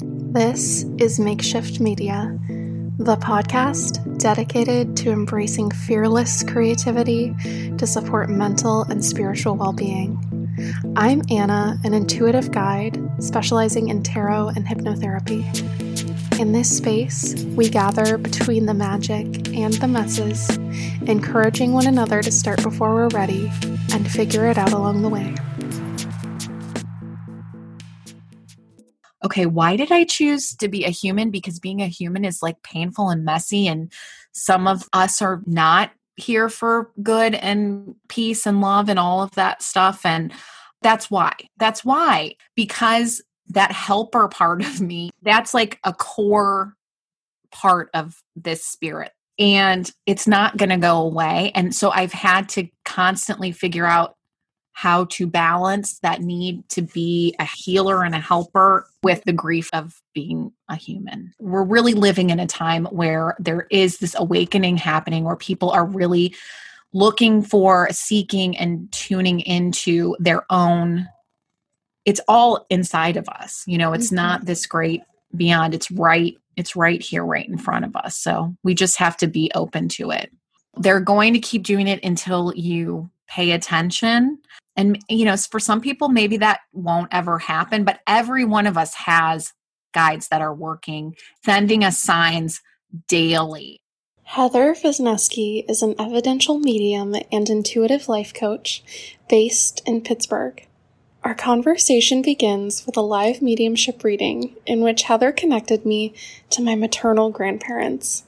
This is Makeshift Media, the podcast dedicated to embracing fearless creativity to support mental and spiritual well being. I'm Anna, an intuitive guide specializing in tarot and hypnotherapy. In this space, we gather between the magic and the messes, encouraging one another to start before we're ready and figure it out along the way. Okay, why did I choose to be a human? Because being a human is like painful and messy, and some of us are not here for good and peace and love and all of that stuff. And that's why. That's why. Because that helper part of me, that's like a core part of this spirit. And it's not going to go away. And so I've had to constantly figure out how to balance that need to be a healer and a helper with the grief of being a human. We're really living in a time where there is this awakening happening where people are really looking for, seeking, and tuning into their own. It's all inside of us. You know, it's mm-hmm. not this great beyond, it's right. It's right here, right in front of us. So we just have to be open to it. They're going to keep doing it until you pay attention and, you know, for some people, maybe that won't ever happen, but every one of us has guides that are working, sending us signs daily. Heather Wisniewski is an evidential medium and intuitive life coach based in Pittsburgh. Our conversation begins with a live mediumship reading in which Heather connected me to my maternal grandparents.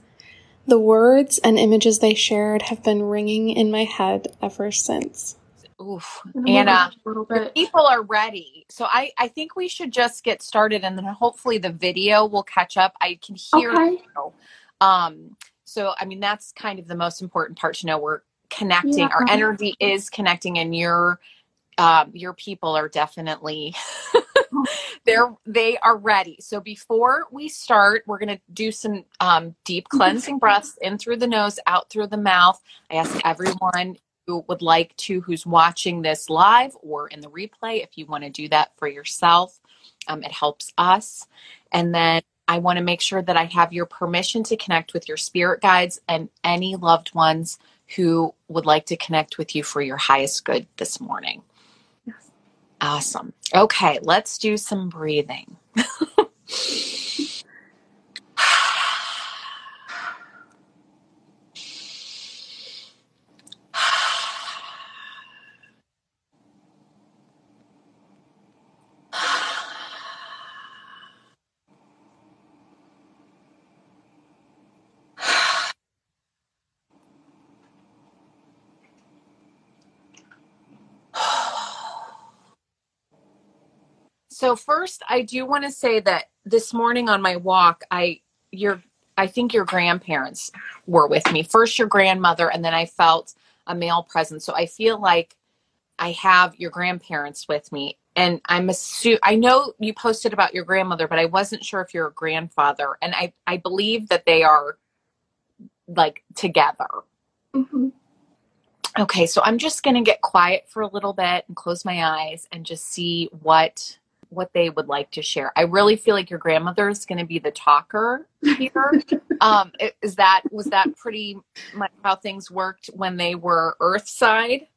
The words and images they shared have been ringing in my head ever since. Oof, Anna, people are ready. So I, I think we should just get started and then hopefully the video will catch up. I can hear okay. you. Um, so, I mean, that's kind of the most important part to know. We're connecting, yeah. our energy is connecting and your, um, your people are definitely, they're, they are ready. So before we start, we're going to do some, um, deep cleansing breaths in through the nose, out through the mouth. I ask everyone would like to who's watching this live or in the replay if you want to do that for yourself um, it helps us. And then i want to make sure that i have your permission to connect with your spirit guides and any loved ones who would like to connect with you for your highest good this morning. Yes. awesome. Okay let's do some breathing So first, I do want to say that this morning on my walk, I your I think your grandparents were with me. First your grandmother and then I felt a male presence. So I feel like I have your grandparents with me and I'm assu- I know you posted about your grandmother, but I wasn't sure if you're a grandfather and I I believe that they are like together. Mm-hmm. Okay, so I'm just going to get quiet for a little bit and close my eyes and just see what what they would like to share. I really feel like your grandmother is going to be the talker here. um, is that was that pretty much how things worked when they were Earthside?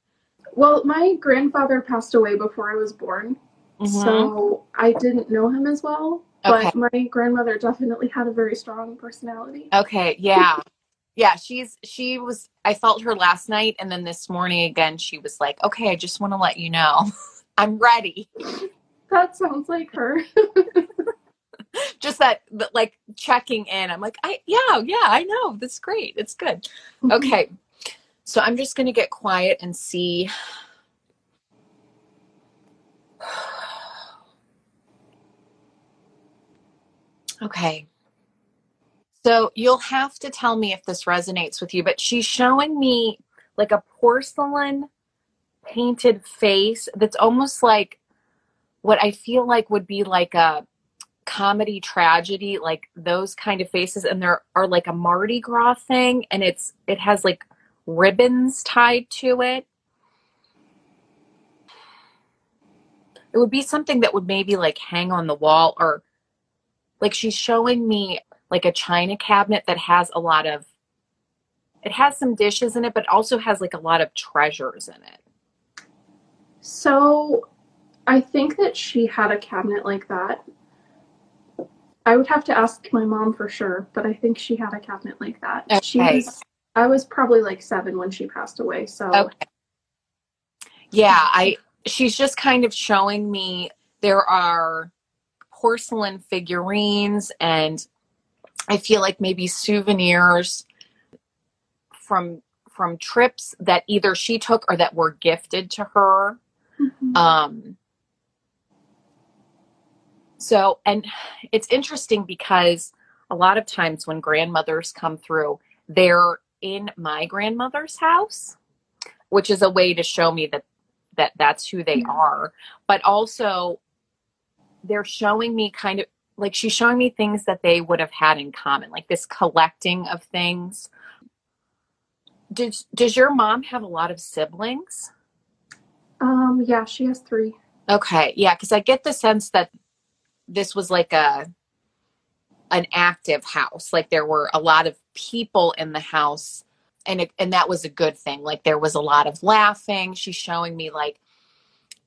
Well, my grandfather passed away before I was born, mm-hmm. so I didn't know him as well. But my grandmother definitely had a very strong personality. Okay, yeah. yeah, she's she was I felt her last night and then this morning again she was like, "Okay, I just want to let you know I'm ready." That sounds like her. Just that, like checking in. I'm like, I yeah, yeah, I know. That's great. It's good. Mm-hmm. Okay, so I'm just gonna get quiet and see. Okay. So you'll have to tell me if this resonates with you, but she's showing me like a porcelain painted face that's almost like what I feel like would be like a comedy tragedy, like those kind of faces, and there are like a Mardi Gras thing, and it's it has like ribbons tied to it. It would be something that would maybe like hang on the wall or like she's showing me like a china cabinet that has a lot of it has some dishes in it but also has like a lot of treasures in it so i think that she had a cabinet like that i would have to ask my mom for sure but i think she had a cabinet like that okay. she was i was probably like seven when she passed away so okay. yeah i she's just kind of showing me there are porcelain figurines and I feel like maybe souvenirs from from trips that either she took or that were gifted to her. Mm-hmm. Um, so, and it's interesting because a lot of times when grandmothers come through, they're in my grandmother's house, which is a way to show me that that that's who they mm-hmm. are. But also, they're showing me kind of like she's showing me things that they would have had in common, like this collecting of things. Does does your mom have a lot of siblings? Um, yeah, she has three. Okay, yeah, because I get the sense that this was like a an active house. Like there were a lot of people in the house, and it, and that was a good thing. Like there was a lot of laughing. She's showing me like,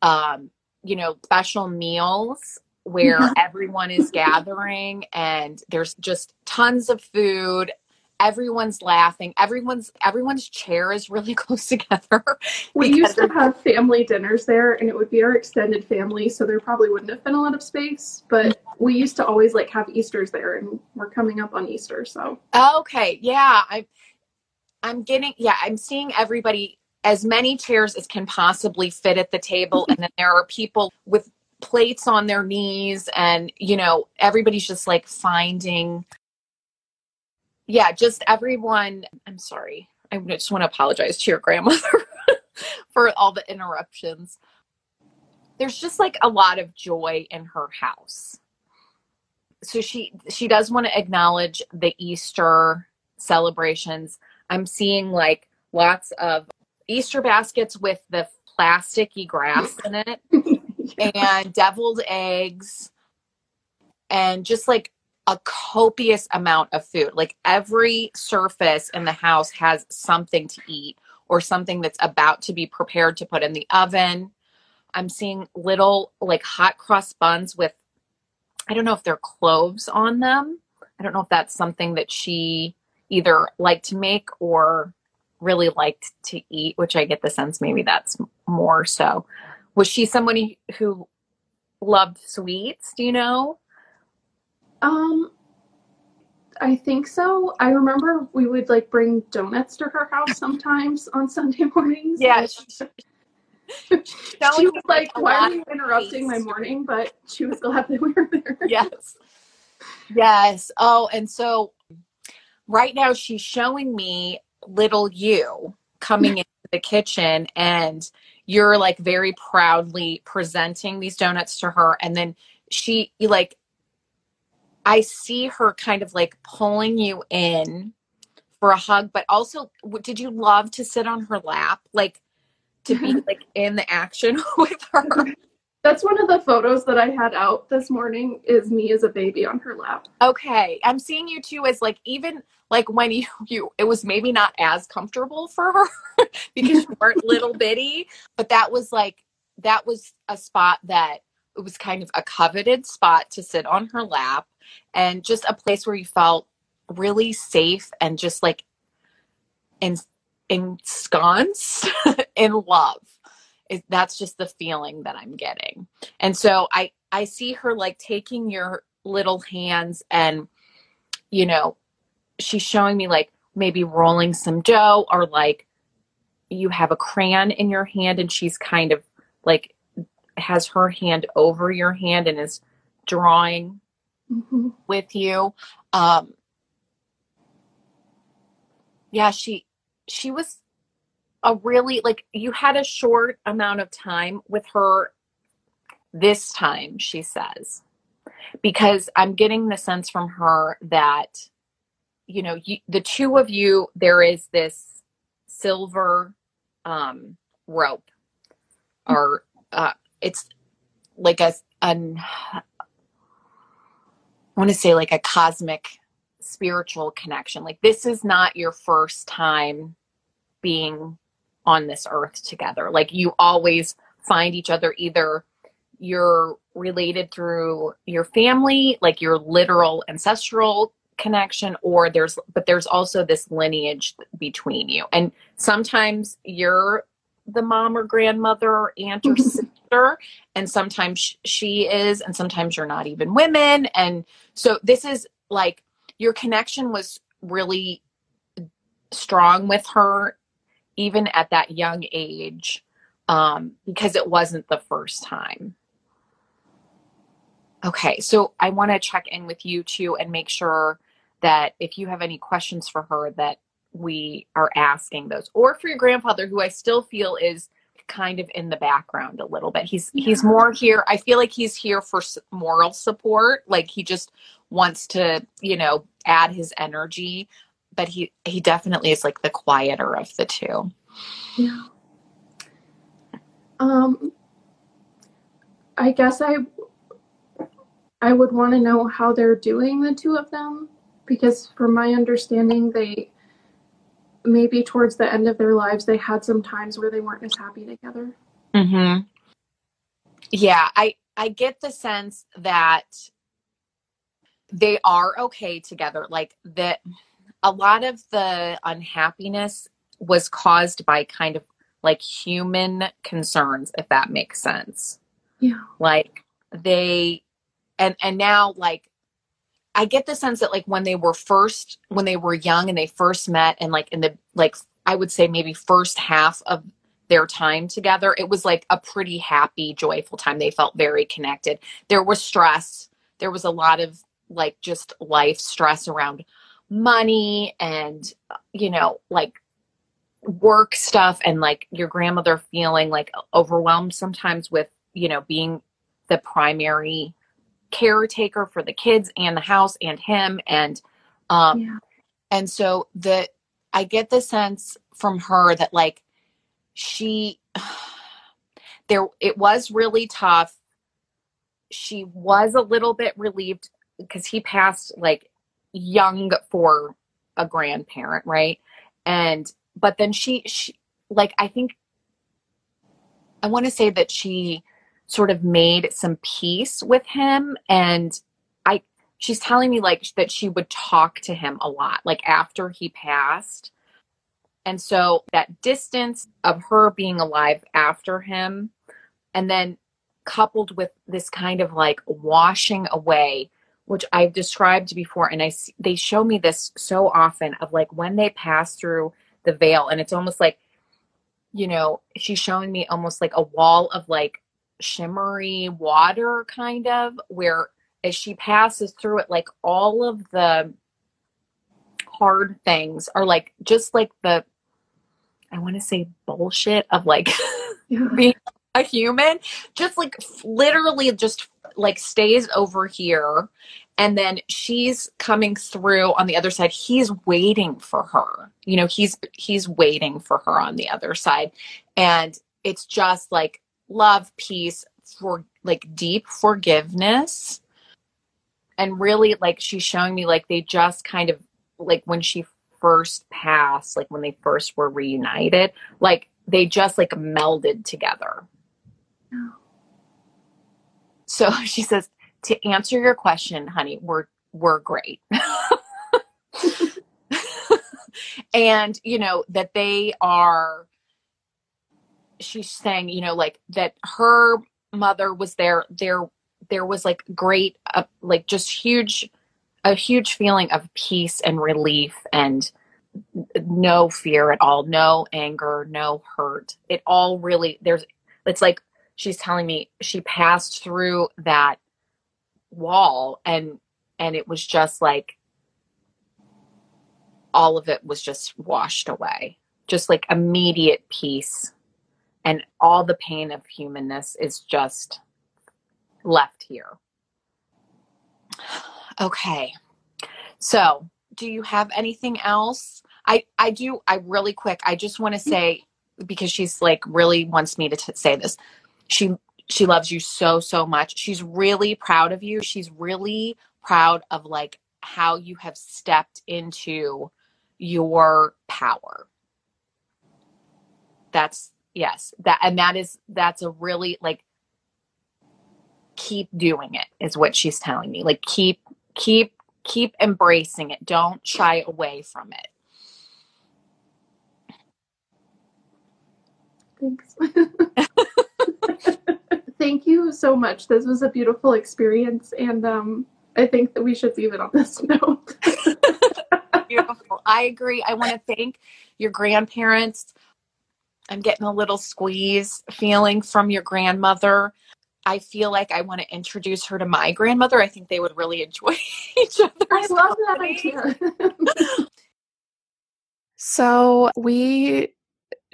um, you know, special meals where everyone is gathering and there's just tons of food everyone's laughing. Everyone's everyone's chair is really close together we used to have family dinners there and it would be our extended family so there probably wouldn't have been a lot of space but we used to always like have easters there and we're coming up on easter so. Okay yeah i i'm getting yeah i'm seeing everybody as many chairs as can possibly fit at the table and then there are people with plates on their knees and you know everybody's just like finding yeah just everyone i'm sorry. I just want to apologize to your grandmother for all the interruptions. There's just like a lot of joy in her house. So she she does want to acknowledge the easter celebrations. I'm seeing like lots of easter baskets with the plasticky grass in it and deviled eggs and just like a copious amount of food. Like every surface in the house has something to eat or something that's about to be prepared to put in the oven. I'm seeing little like hot cross buns with I don't know if they're cloves on them. I don't know if that's something that she either liked to make or really liked to eat, which I get the sense maybe that's more so. Was she somebody who loved sweets? Do you know? Um, I think so. I remember we would like bring donuts to her house sometimes on Sunday mornings. Yeah. She, she was like, "Why are you interrupting my morning?" But she was glad that we were there. Yes. Yes. Oh, and so right now she's showing me little you coming into the kitchen and you're like very proudly presenting these donuts to her and then she like I see her kind of like pulling you in for a hug but also did you love to sit on her lap like to be like in the action with her that's one of the photos that I had out this morning is me as a baby on her lap. Okay. I'm seeing you too as like even like when you you it was maybe not as comfortable for her because you weren't little bitty, but that was like that was a spot that it was kind of a coveted spot to sit on her lap and just a place where you felt really safe and just like in ensconced in love it, that's just the feeling that I'm getting. And so I I see her like taking your little hands and you know, she's showing me like maybe rolling some dough or like you have a crayon in your hand and she's kind of like has her hand over your hand and is drawing mm-hmm. with you. Um yeah, she she was a really like you had a short amount of time with her this time she says because i'm getting the sense from her that you know you, the two of you there is this silver um rope or uh it's like a an I want to say like a cosmic spiritual connection. Like this is not your first time being on this earth together. Like you always find each other either you're related through your family, like your literal ancestral connection or there's but there's also this lineage between you. And sometimes you're the mom or grandmother or aunt or sister and sometimes she is and sometimes you're not even women and so this is like your connection was really strong with her even at that young age um, because it wasn't the first time. Okay so i want to check in with you too and make sure that if you have any questions for her that we are asking those or for your grandfather who i still feel is kind of in the background a little bit. He's yeah. he's more here i feel like he's here for moral support like he just wants to you know add his energy but he he definitely is like the quieter of the two. Yeah. Um i guess i i would want to know how they're doing the two of them because from my understanding they maybe towards the end of their lives they had some times where they weren't as happy together. Hmm yeah i i get the sense that they are okay together like that a lot of the unhappiness was caused by kind of like human concerns if that makes sense. Yeah. Like they and and now like I get the sense that like when they were first when they were young and they first met and like in the like I would say maybe first half of their time together it was like a pretty happy joyful time. They felt very connected. There was stress. There was a lot of like just life stress around money and you know like work stuff and like your grandmother feeling like overwhelmed sometimes with you know being the primary caretaker for the kids and the house and him and um yeah. and so the i get the sense from her that like she there it was really tough she was a little bit relieved because he passed like young for a grandparent right and but then she she like i think i want to say that she sort of made some peace with him. And i she's telling me like that she would talk to him a lot like after he passed. And so that distance of her being alive after him and then coupled with this kind of like washing away which I've described before and I they show me this so often of like when they pass through the veil and it's almost like you know she's showing me almost like a wall of like shimmery water kind of where as she passes through it like all of the hard things are like just like the i want to say bullshit of like being a human just like literally just like stays over here and then she's coming through on the other side. He's waiting for her you know he's he's waiting for her on the other side and it's just like love, peace, for like deep forgiveness. And really, like, she's showing me, like, they just kind of, like, when she first passed, like, when they first were reunited, like, they just, like, melded together. So she says, to answer your question, honey, we're, we're great. and, you know, that they are, she's saying, you know, like that her mother was there. There, there was like great, uh, like just huge, a huge feeling of peace and relief and no fear at all, no anger, no hurt. It all really there's. It's like she's telling me she passed through that wall and and it was just like all of it was just washed away just like immediate peace and all the pain of humanness is just left here. Okay. So, do you have anything else? I I do I really quick. I just want to mm-hmm. say because she's like really wants me to t- say this. She she loves you so so much she's really proud of you she's really proud of like how you have stepped into your power that's yes that and that is that's a really like keep doing it is what she's telling me. Like keep keep keep embracing it. Don't shy away from it. Thanks. Thank you so much. This was a beautiful experience and um i think that we should leave it on this note. Beautiful. I agree. I want to thank your grandparents I'm getting a little squeeze feeling from your grandmother. I feel like I want to introduce her to my grandmother. I think they would really enjoy each other. I love that idea. so we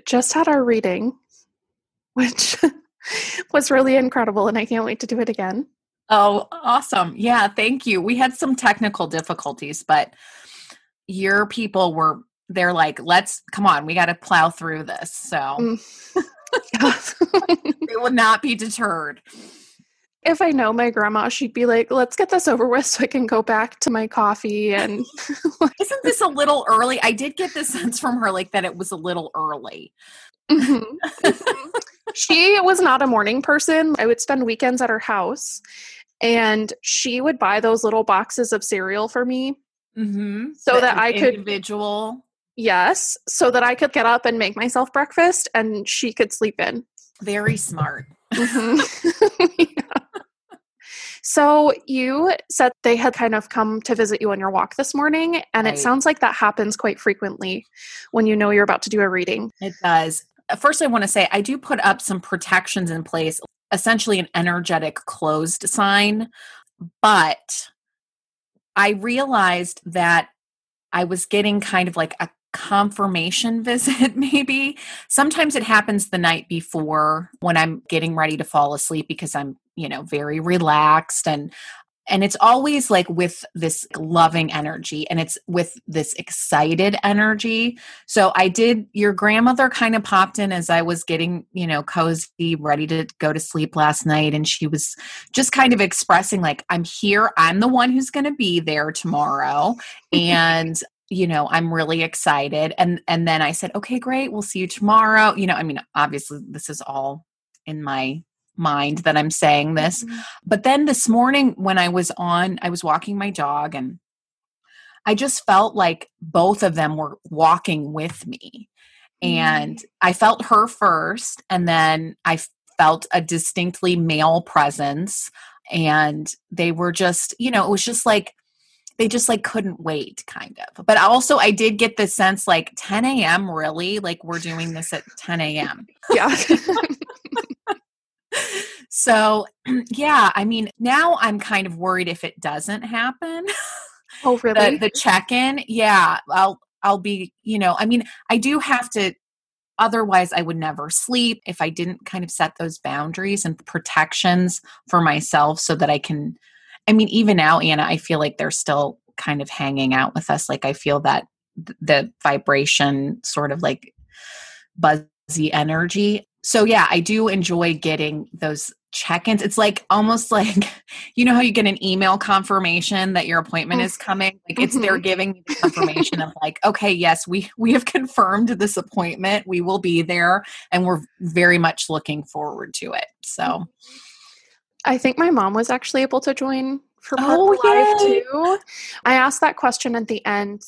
just had our reading, which was really incredible, and I can't wait to do it again. Oh, awesome. Yeah, thank you. We had some technical difficulties, but your people were they're like, let's come on, we got to plow through this. So mm. they will not be deterred. If I know my grandma, she'd be like, let's get this over with so I can go back to my coffee. And isn't this a little early? I did get the sense from her like that it was a little early. Mm-hmm. she was not a morning person. I would spend weekends at her house and she would buy those little boxes of cereal for me mm-hmm. so the that I could individual Yes, so that I could get up and make myself breakfast and she could sleep in. Very smart. Mm-hmm. yeah. So you said they had kind of come to visit you on your walk this morning, and right. it sounds like that happens quite frequently when you know you're about to do a reading. It does. First, I want to say I do put up some protections in place, essentially an energetic closed sign, but I realized that I was getting kind of like a confirmation visit, maybe. Sometimes it happens the night before when I'm getting ready to fall asleep because I'm, you know, very relaxed and and it's always like with this loving energy and it's with this excited energy. So i did your grandmother kind of popped in as i was getting you know cozy ready to go to sleep last night and she was just kind of expressing like i'm here. I'm the one who's going to be there tomorrow. And you know i'm really excited and and then i said okay great we'll see you tomorrow you know i mean obviously this is all in my mind that i'm saying this mm-hmm. but then this morning when i was on i was walking my dog and i just felt like both of them were walking with me and mm-hmm. i felt her first and then i felt a distinctly male presence and they were just you know it was just like they just like couldn't wait kind of. But also i did get the sense like 10 a.m really? Like we're doing this at 10 a.m yeah. So yeah i mean now i'm kind of worried if it doesn't happen. Oh really? the, the check-in yeah i'll i'll be you know i mean i do have to otherwise i would never sleep if i didn't kind of set those boundaries and protections for myself so that i can I mean, even now, Anna, I feel like they're still kind of hanging out with us. Like I feel that the vibration sort of like buzzy energy. So yeah, I do enjoy getting those check-ins. It's like almost like you know how you get an email confirmation that your appointment is coming. Like it's mm-hmm. they're giving me the confirmation of like, okay, yes, we we have confirmed this appointment. We will be there and we're very much looking forward to it. So I think my mom was actually able to join for part oh, live too. I asked that question at the end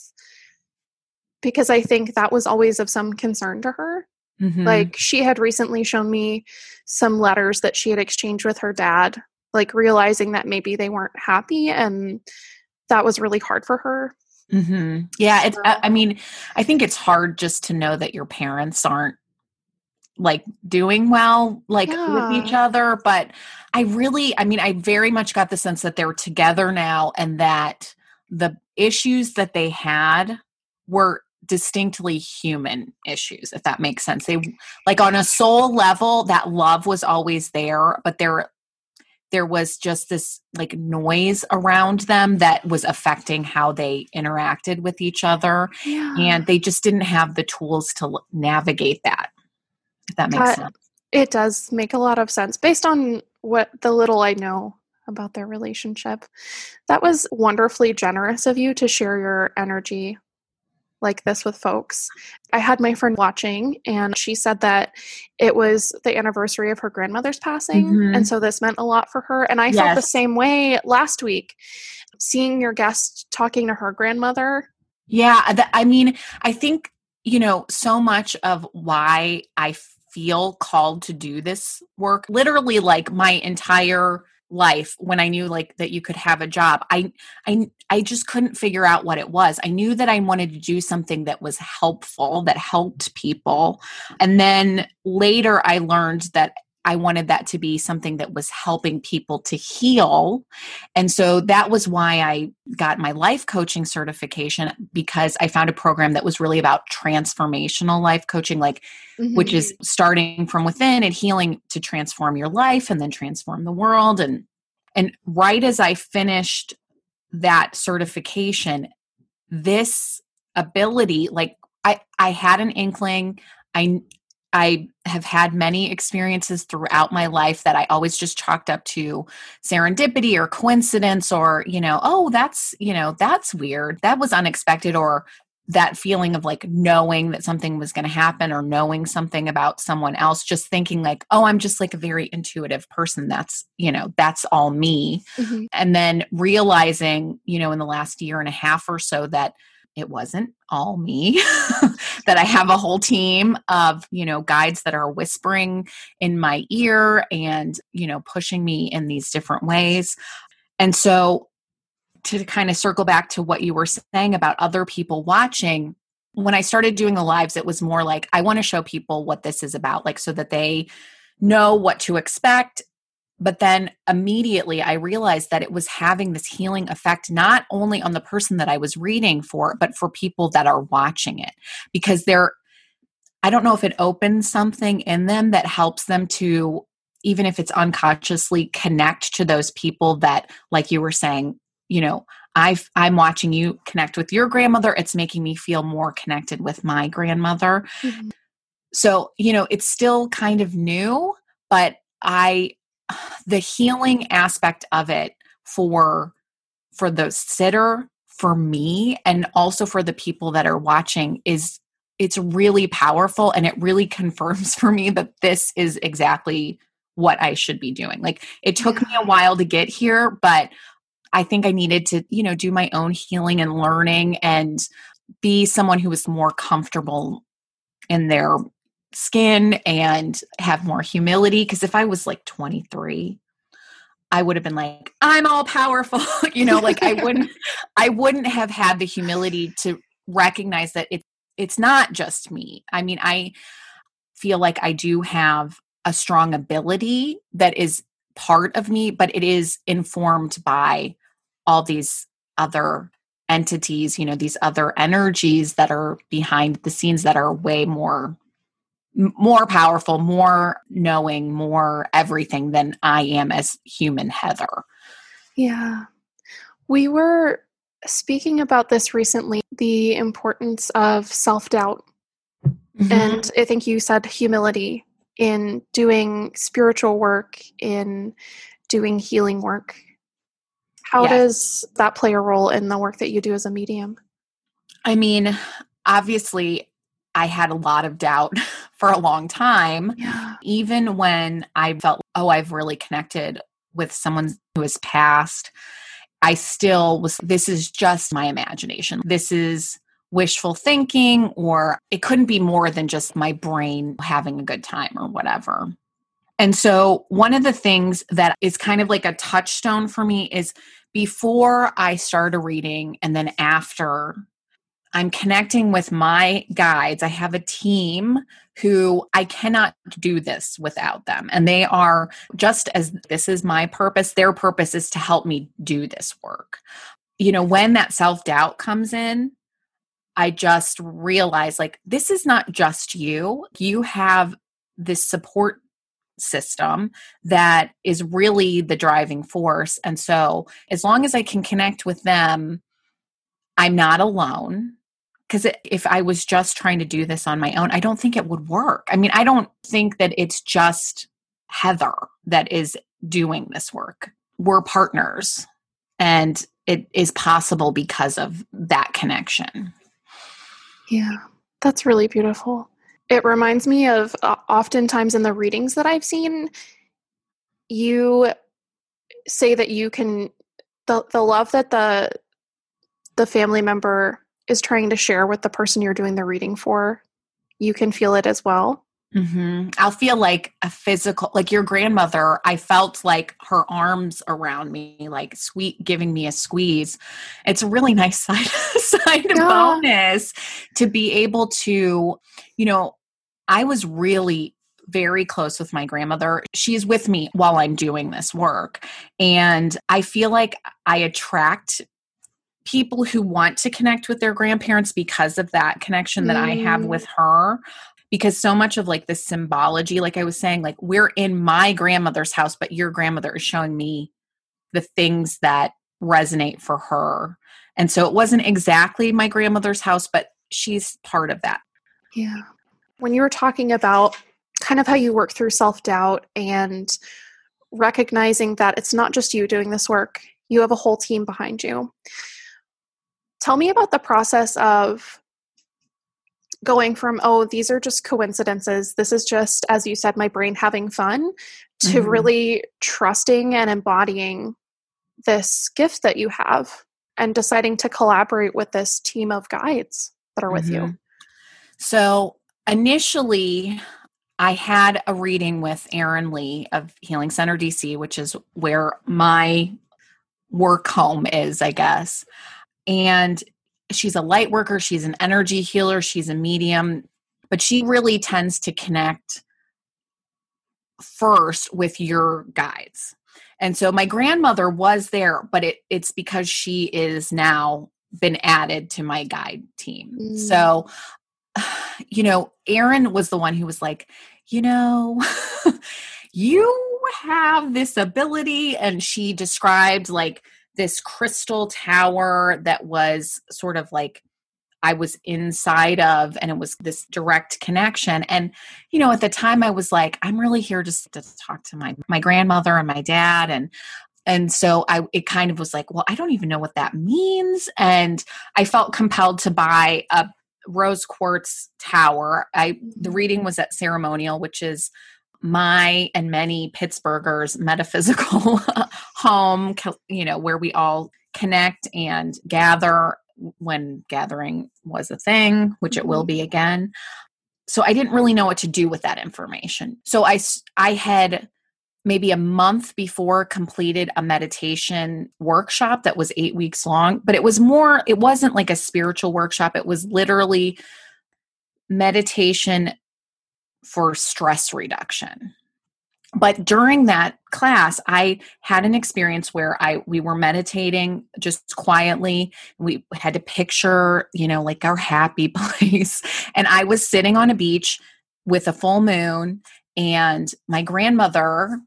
because I think that was always of some concern to her. Mm-hmm. Like she had recently shown me some letters that she had exchanged with her dad, like realizing that maybe they weren't happy and that was really hard for her. Mm-hmm. Yeah, it's. I mean, I think it's hard just to know that your parents aren't like doing well like yeah. with each other but i really i mean i very much got the sense that they're together now and that the issues that they had were distinctly human issues if that makes sense they like on a soul level that love was always there but there there was just this like noise around them that was affecting how they interacted with each other yeah. and they just didn't have the tools to navigate that if that makes sense. It does make a lot of sense based on what the little I know about their relationship. That was wonderfully generous of you to share your energy like this with folks. I had my friend watching, and she said that it was the anniversary of her grandmother's passing. Mm-hmm. And so this meant a lot for her. And I yes. felt the same way last week, seeing your guest talking to her grandmother. Yeah. I mean, I think, you know, so much of why I feel called to do this work, literally, like my entire life when i knew like that you could have a job i i i just couldn't figure out what it was. I knew that i wanted to do something that was helpful that helped people. And then later i learned that I wanted that to be something that was helping people to heal. And so that was why I got my life coaching certification because I found a program that was really about transformational life coaching, like, mm-hmm. which is starting from within and healing to transform your life and then transform the world. And, and right as I finished that certification, this ability, like, I, I had an inkling. I I have had many experiences throughout my life that I always just chalked up to serendipity or coincidence or, you know, oh, that's, you know, that's weird. That was unexpected or that feeling of like knowing that something was going to happen or knowing something about someone else just thinking like oh i'm just like a very intuitive person that's you know that's all me mm-hmm. and then realizing you know in the last year and a half or so that it wasn't all me that i have a whole team of you know guides that are whispering in my ear and you know pushing me in these different ways. And so to kind of circle back to what you were saying about other people watching when i started doing the lives it was more like i want to show people what this is about like so that they know what to expect but then immediately I realized that it was having this healing effect, not only on the person that I was reading for, but for people that are watching it. Because they're, I don't know if it opens something in them that helps them to, even if it's unconsciously, connect to those people that, like you were saying, you know, i am watching you connect with your grandmother. It's making me feel more connected with my grandmother. Mm-hmm. So, you know, it's still kind of new, but I the healing aspect of it for for the sitter for me and also for the people that are watching is it's really powerful and it really confirms for me that this is exactly what I should be doing. Like it took me a while to get here, but I think I needed to, you know, do my own healing and learning and be someone who was more comfortable in their skin and have more humility. Because if I was like 23, I would have been like, I'm all powerful. you know, like I wouldn't I wouldn't have had the humility to recognize that it it's not just me. I mean, I feel like I do have a strong ability that is part of me, but it is informed by all these other entities, you know, these other energies that are behind the scenes that are way more more powerful, more knowing, more everything than I am as human Heather. Yeah. We were speaking about this recently the importance of self doubt. Mm-hmm. And I think you said humility in doing spiritual work, in doing healing work. How yes. does that play a role in the work that you do as a medium? I mean, obviously, I had a lot of doubt for a long time. Yeah. Even when I felt, oh, I've really connected with someone who has passed, I still was, this is just my imagination. This is wishful thinking, or it couldn't be more than just my brain having a good time or whatever. And so, one of the things that is kind of like a touchstone for me is before I start a reading and then after I'm connecting with my guides. I have a team who I cannot do this without them. And they are just as this is my purpose, their purpose is to help me do this work. You know, when that self doubt comes in, I just realize like, this is not just you. You have this support system that is really the driving force. And so, as long as I can connect with them, I'm not alone because if I was just trying to do this on my own, I don't think it would work. I mean, I don't think that it's just Heather that is doing this work. We're partners, and it is possible because of that connection. Yeah, that's really beautiful. It reminds me of uh, oftentimes in the readings that I've seen, you say that you can the the love that the the family member is trying to share with the person you're doing the reading for, you can feel it as well. Mm-hmm. I'll feel like a physical, like your grandmother. I felt like her arms around me, like sweet, giving me a squeeze. It's a really nice side side yeah. bonus to be able to, you know. I was really very close with my grandmother. She's with me while I'm doing this work, and I feel like I attract people who want to connect with their grandparents because of that connection that mm. I have with mm. her because so much of like the symbology like I was saying like we're in my grandmother's house but your grandmother is showing me the things that resonate for her and so it wasn't exactly my grandmother's house but she's part of that yeah when you were talking about kind of how you work through self-doubt and recognizing that it's not just you doing this work you have a whole team behind you Tell me about the process of going from, oh, these are just coincidences. This is just, as you said, my brain having fun, to mm-hmm. really trusting and embodying this gift that you have and deciding to collaborate with this team of guides that are with mm-hmm. you. So initially, I had a reading with Erin Lee of Healing Center DC, which is where my work home is, I guess and she's a light worker, she's an energy healer, she's a medium, but she really tends to connect first with your guides. And so my grandmother was there, but it, it's because she is now been added to my guide team. Mm. So, you know, Erin was the one who was like, you know, you have this ability. And she described like this crystal tower that was sort of like I was inside of, and it was this direct connection. And, you know, at the time I was like, I'm really here just to talk to my my grandmother and my dad. And and so I it kind of was like, well, I don't even know what that means. And I felt compelled to buy a rose quartz tower. I the mm-hmm. reading was at ceremonial, which is my and many Pittsburghers metaphysical home, you know, where we all connect and gather when gathering was a thing, which it will mm-hmm. be again. So I didn't really know what to do with that information. So I I had maybe a month before completed a meditation workshop that was 8 weeks long, but it was more it wasn't like a spiritual workshop, it was literally meditation for stress reduction. But during that class i had an experience where i we were meditating just quietly. We had to picture you know like our happy place. And i was sitting on a beach with a full moon and my grandmother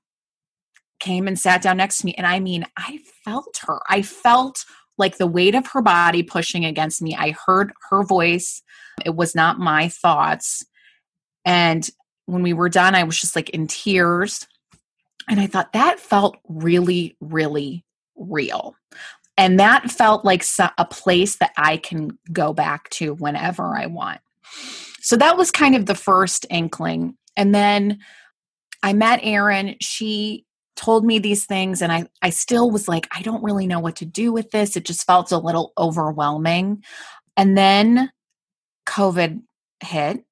came and sat down next to me and i mean i felt her. I felt like the weight of her body pushing against me. I heard her voice. It was not my thoughts and when we were done, I was just like in tears. And I thought that felt really, really real. And that felt like a place that I can go back to whenever I want. So that was kind of the first inkling. And then I met Erin. She told me these things, and I, I still was like, I don't really know what to do with this. It just felt a little overwhelming. And then COVID hit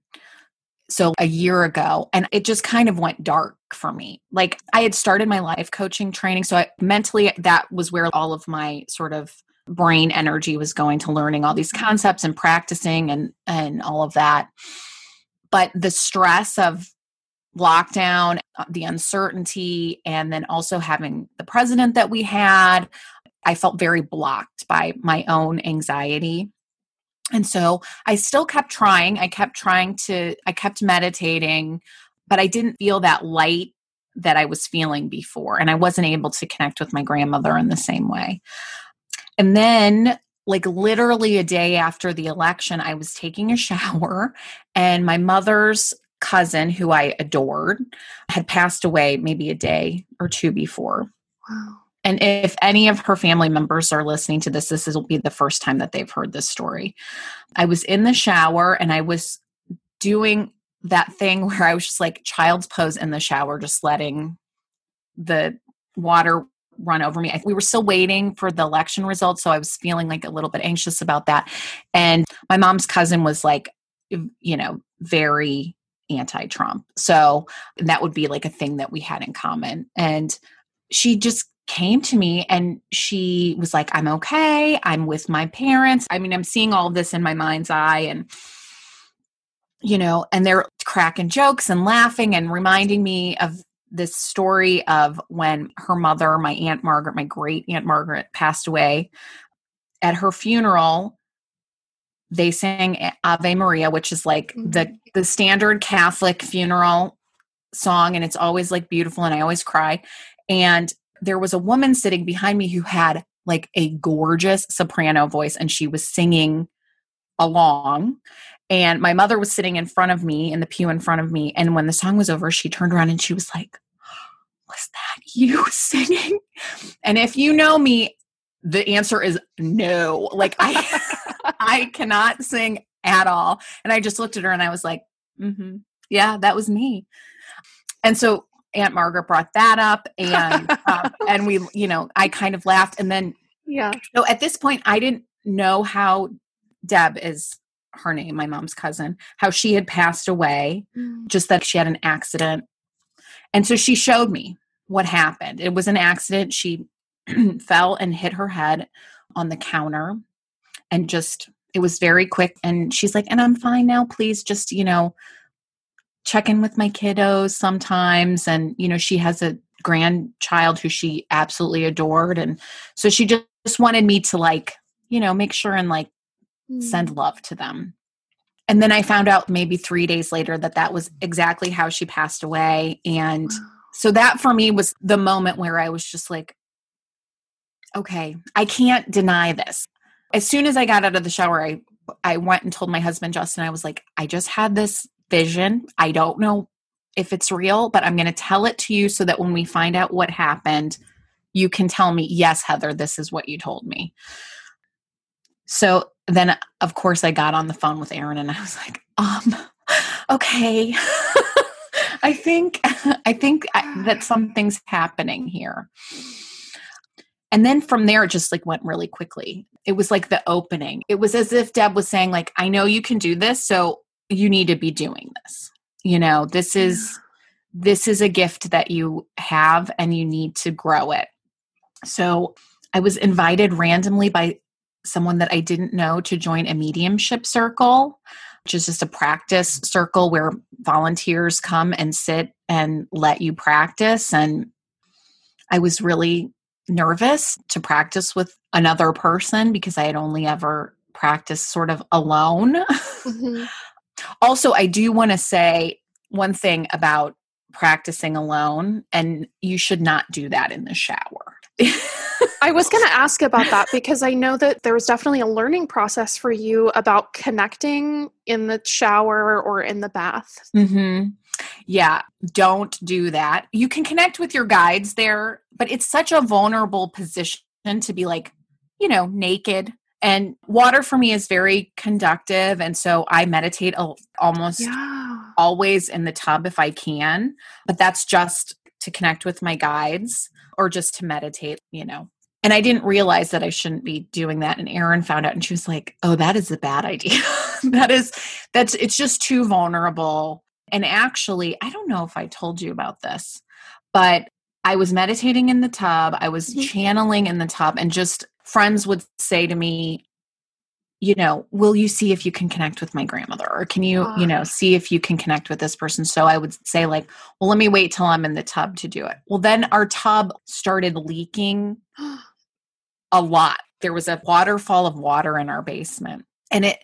so a year ago and it just kind of went dark for me. Like i had started my life coaching training so I, mentally that was where all of my sort of brain energy was going to learning all these concepts and practicing and and all of that. But the stress of lockdown uh, the uncertainty and then also having the president that we had i felt very blocked by my own anxiety and so I still kept trying. I kept trying to, I kept meditating, but I didn't feel that light that I was feeling before. And I wasn't able to connect with my grandmother in the same way. And then like literally a day after the election, I was taking a shower and my mother's cousin, who I adored, had passed away maybe a day or two before. Wow. And if any of her family members are listening to this, this will be the first time that they've heard this story. I was in the shower and I was doing that thing where I was just like child's pose in the shower, just letting the water run over me. We were still waiting for the election results, so I was feeling like a little bit anxious about that. And my mom's cousin was like, you know, very anti Trump. So that would be like a thing that we had in common. And she just came to me and she was like, I'm okay. I'm with my parents. I mean, I'm seeing all of this in my mind's eye and you know, and they're cracking jokes and laughing and reminding me of this story of when her mother, my Aunt Margaret, my great Aunt Margaret, passed away. At her funeral, they sang Ave Maria, which is like mm-hmm. the the standard Catholic funeral song, and it's always like beautiful, and I always cry. And there was a woman sitting behind me who had like a gorgeous soprano voice, and she was singing along. And my mother was sitting in front of me in the pew in front of me. And when the song was over, she turned around and she was like, Was that you singing? And if you know me, the answer is no. Like I I cannot sing at all. And I just looked at her and I was like, mm-hmm, yeah, that was me. And so Aunt Margaret brought that up and um, and we, you know, I kind of laughed. And then yeah. So at this point I didn't know how Deb is her name, my mom's cousin, how she had passed away, mm. just that she had an accident. And so she showed me what happened. It was an accident. She fell and hit her head on the counter and just it was very quick and she's like and i'm fine now please just you know check in with my kiddos sometimes and you know she has a grandchild who she absolutely adored and so she just, just wanted me to like you know make sure and like mm. send love to them. And then i found out maybe three days later that that was exactly how she passed away and so that for me was the moment where i was just like okay i can't deny this. As soon as I got out of the shower, I I went and told my husband Justin, I was like, I just had this vision. I don't know if it's real, but I'm going to tell it to you so that when we find out what happened, you can tell me, yes, Heather, this is what you told me. So then, of course, I got on the phone with Erin and I was like, um, okay. I think I think I, that something's happening here. And then from there, it just like went really quickly. It was like the opening. It was as if Deb was saying, like, I know you can do this, so you need to be doing this. You know, this is this is a gift that you have and you need to grow it. So I was invited randomly by someone that I didn't know to join a mediumship circle, which is just a practice circle where volunteers come and sit and let you practice. And I was really nervous to practice with another person because I had only ever practiced sort of alone. Mm-hmm. Also, I do want to say one thing about practicing alone, and you should not do that in the shower. I was going to ask about that because I know that there was definitely a learning process for you about connecting in the shower or in the bath. Mm-hmm. Yeah, don't do that. You can connect with your guides there, but it's such a vulnerable position to be like, you know, naked. And water for me is very conductive. And so I meditate almost yeah. always in the tub if I can. But that's just to connect with my guides or just to meditate, you know. And I didn't realize that I shouldn't be doing that. And Erin found out and she was like, oh, that is a bad idea. that is, that's, it's just too vulnerable and actually, I don't know if I told you about this, but I was meditating in the tub, I was mm-hmm. channeling in the tub, and just friends would say to me, you know, will you see if you can connect with my grandmother? Or can you, you know, see if you can connect with this person? So I would say, like, well, let me wait till I'm in the tub to do it. Well, then our tub started leaking a lot. There was a waterfall of water in our basement. And it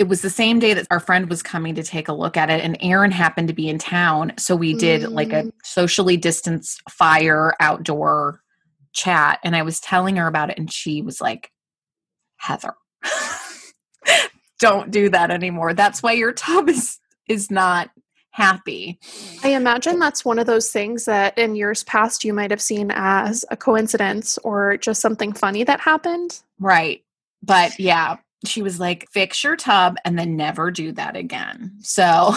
it was the same day that our friend was coming to take a look at it and Erin happened to be in town so we did mm. like a mm. socially distanced fire outdoor chat and I was telling her about it and she was like Heather, don't do that anymore. That's why your tub is is not happy. I imagine that's one of those things that in years past you might have seen as a coincidence or just something funny that happened. Right. But yeah, she was like, fix your tub and then never do that again. So,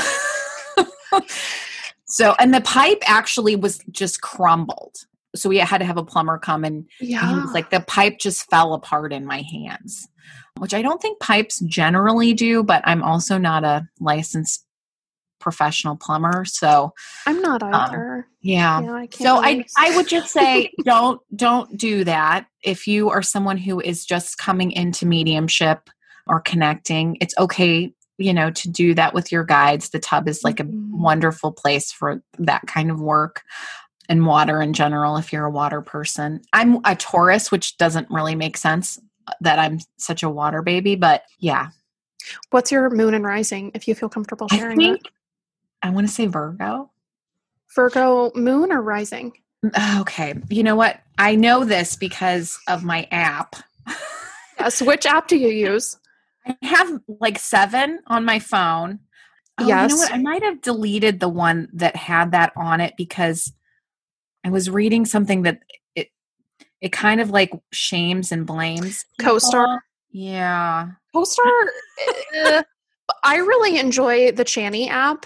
so, and the pipe actually was just crumbled. So we had to have a plumber come and, yeah. like, the pipe just fell apart in my hands, which I don't think pipes generally do, but I'm also not a licensed professional plumber so i'm not um, either. um, yeah, yeah I so i i would just say don't don't do that. If you are someone who is just coming into mediumship or connecting it's okay you know to do that with your guides. The tub is like mm-hmm. a wonderful place for that kind of work and water in general if you're a water person i'm a taurus which doesn't really make sense uh, that i'm such a water baby but yeah What's your moon and rising if you feel comfortable sharing I think, I want to say Virgo. Virgo moon or rising? Mm, okay. You know what? I know this because of my app. yes. Which app do you use? I have like seven on my phone. Oh, yes. You know what? I might have deleted the one that had that on it because I was reading something that it it kind of like shames and blames. CoStar. Yeah. CoStar. uh, I really enjoy the Chani app.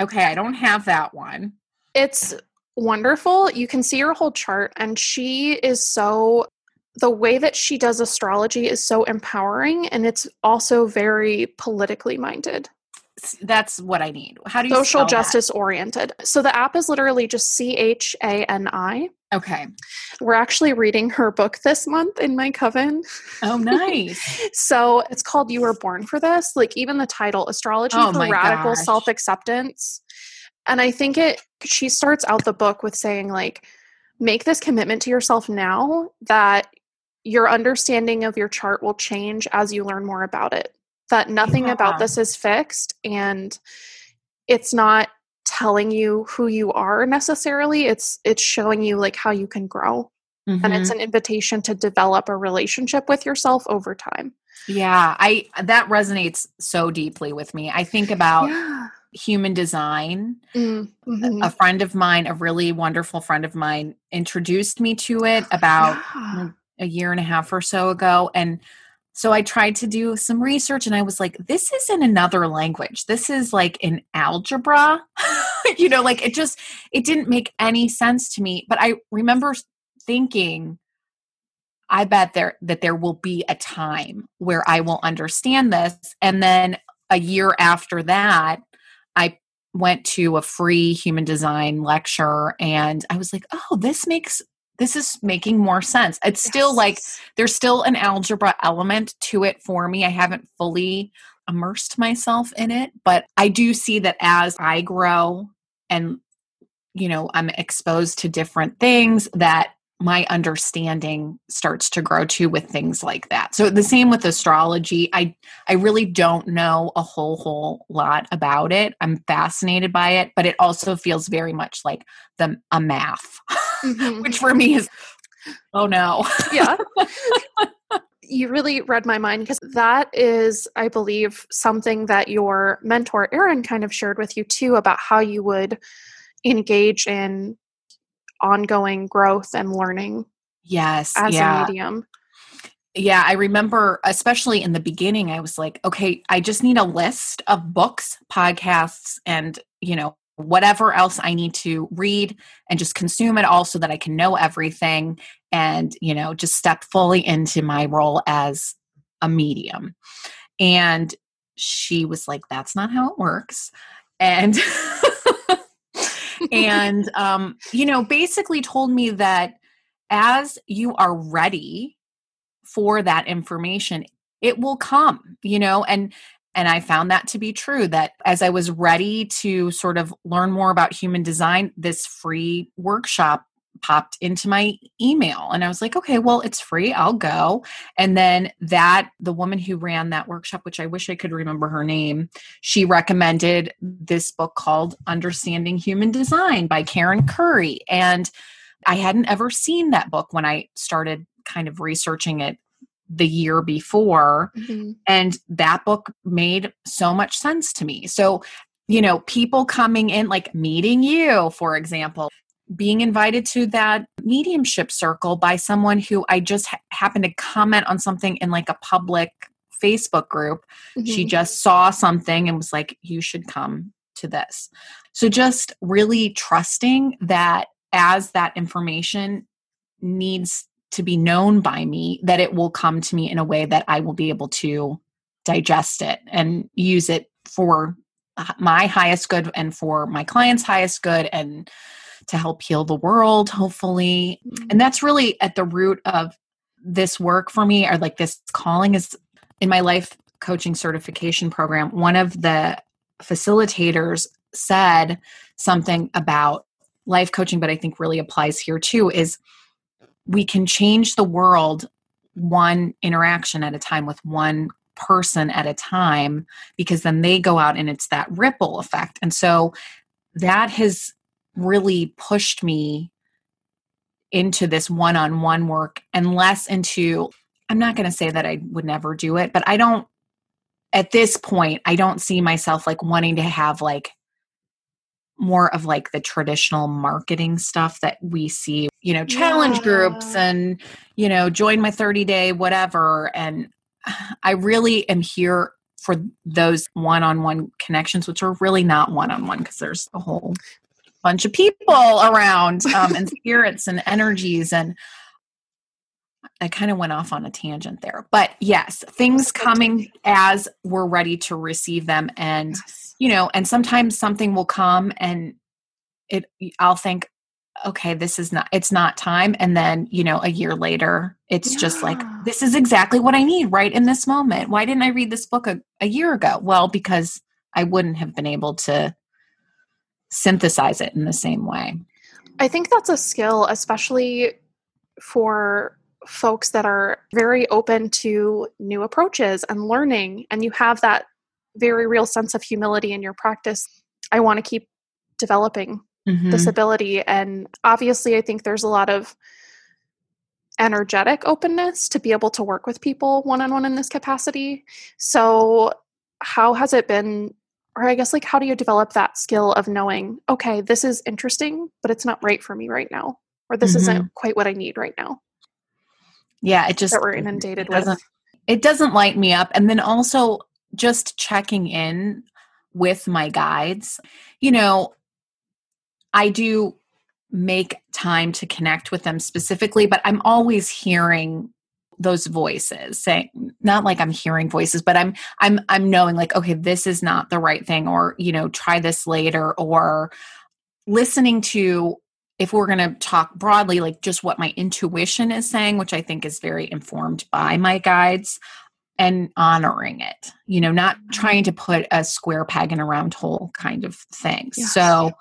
Okay, I don't have that one. It's wonderful. You can see her whole chart, and she is so the way that she does astrology is so empowering and it's also very politically minded that's what i need. How do you social justice that? oriented. So the app is literally just c-h-a-n-i okay. We're actually reading her book this month in my coven. Oh nice. So it's called you were born for this. Like even the title astrology oh, for radical self-acceptance. And i think it she starts out the book with saying like make this commitment to yourself now that your understanding of your chart will change as you learn more about it. That nothing yeah. about this is fixed and it's not telling you who you are necessarily. It's it's showing you like how you can grow. Mm-hmm. And it's mm-hmm. an invitation to develop a relationship with yourself over time. Yeah, I that resonates so deeply with me. I think about yeah. human design. Mm-hmm. A friend of mine, a really wonderful friend of mine, introduced me to it about yeah a year and a half or so ago and so I tried to do some research and I was like, this is in another language. This is like in algebra. you know, like it just it didn't make any sense to me. But I remember thinking, I bet there that there will be a time where I will understand this. And then a year after that, I went to a free human design lecture and I was like, oh, this makes this is making more sense. It's yes. still like there's still an algebra element to it for me. I haven't fully immersed myself in it, but I do see that as I grow and you know, I'm exposed to different things that my understanding starts to grow too with things like that. So the same with astrology. I I really don't know a whole whole lot about it. I'm fascinated by it, but it also feels very much like the a math, mm-hmm. which for me is oh no. yeah. you really read my mind because that is I believe something that your mentor Erin kind of shared with you too about how you would engage in ongoing growth and learning yes as yeah. a medium yeah i remember especially in the beginning i was like okay i just need a list of books podcasts and you know whatever else i need to read and just consume it all so that i can know everything and you know just step fully into my role as a medium. And she was like that's not how it works. And and um, you know, basically told me that as you are ready for that information, it will come, you know, and and I found that to be true that as I was ready to sort of learn more about human design, this free workshop popped into my email and I was like, okay, well, it's free. I'll go. And then that, the woman who ran that workshop, which I wish I could remember her name, she recommended this book called Understanding Human Design by Karen Curry. And I hadn't ever seen that book when I started kind of researching it the year before. Mm-hmm. And that book made so much sense to me. So, you know, people coming in, like meeting you, for example, being invited to that mediumship circle by someone who I just ha- happened to comment on something in like a public Facebook group. Mm-hmm. She just saw something and was like, you should come to this. So just really trusting that as that information needs to be known by me, that it will come to me in a way that I will be able to digest it and use it for my highest good and for my client's highest good and to help heal the world, hopefully. And mm. that's really at the root of this work for me, or like this calling is in my life coaching certification program. One of the facilitators said something about life coaching, but I think really applies here too is we can change the world one interaction at a time with one person at a time because then they go out and it's that ripple effect. And so that has really pushed me into this one on one work and less into, I'm not going to say that I would never do it, but I don't, at this point, I don't see myself like wanting to have like more of like the traditional marketing stuff that we see, you know, challenge yeah. groups and, you know, join my 30 day, whatever. And I really am here for those one on one connections, which are really not one on one because there's a whole bunch of people around um, and spirits and energies. And I kind of went off on a tangent there. But yes, things coming as we're ready to receive them. And, yes. you know, and sometimes something will come and it, I'll think, okay this is not it's not time and then you know a year later it's yeah. just like this is exactly what i need right in this moment why didn't i read this book a, a year ago well because i wouldn't have been able to synthesize it in the same way i think that's a skill especially for folks that are very open to new approaches and learning and you have that very real sense of humility in your practice i want to keep developing mm-hmm. this ability. And obviously, I think there's a lot of energetic openness to be able to work with people one on one in this capacity. So, how has it been? Or, I guess, like, how do you develop that skill of knowing, okay, this is interesting, but it's not right for me right now, or this mm-hmm. isn't quite what I need right now? Yeah, it just that we're inundated it with. It doesn't light me up. And then also just checking in with my guides. You know, I do make time to connect with them specifically, but I'm always hearing those voices saying not like i'm hearing voices but i'm i'm i'm knowing like okay this is not the right thing or you know try this later or listening to if we're going to talk broadly like just what my intuition is saying which i think is very informed by my guides and honoring it you know not mm-hmm. trying to put a square peg in a round hole kind of thing yes. so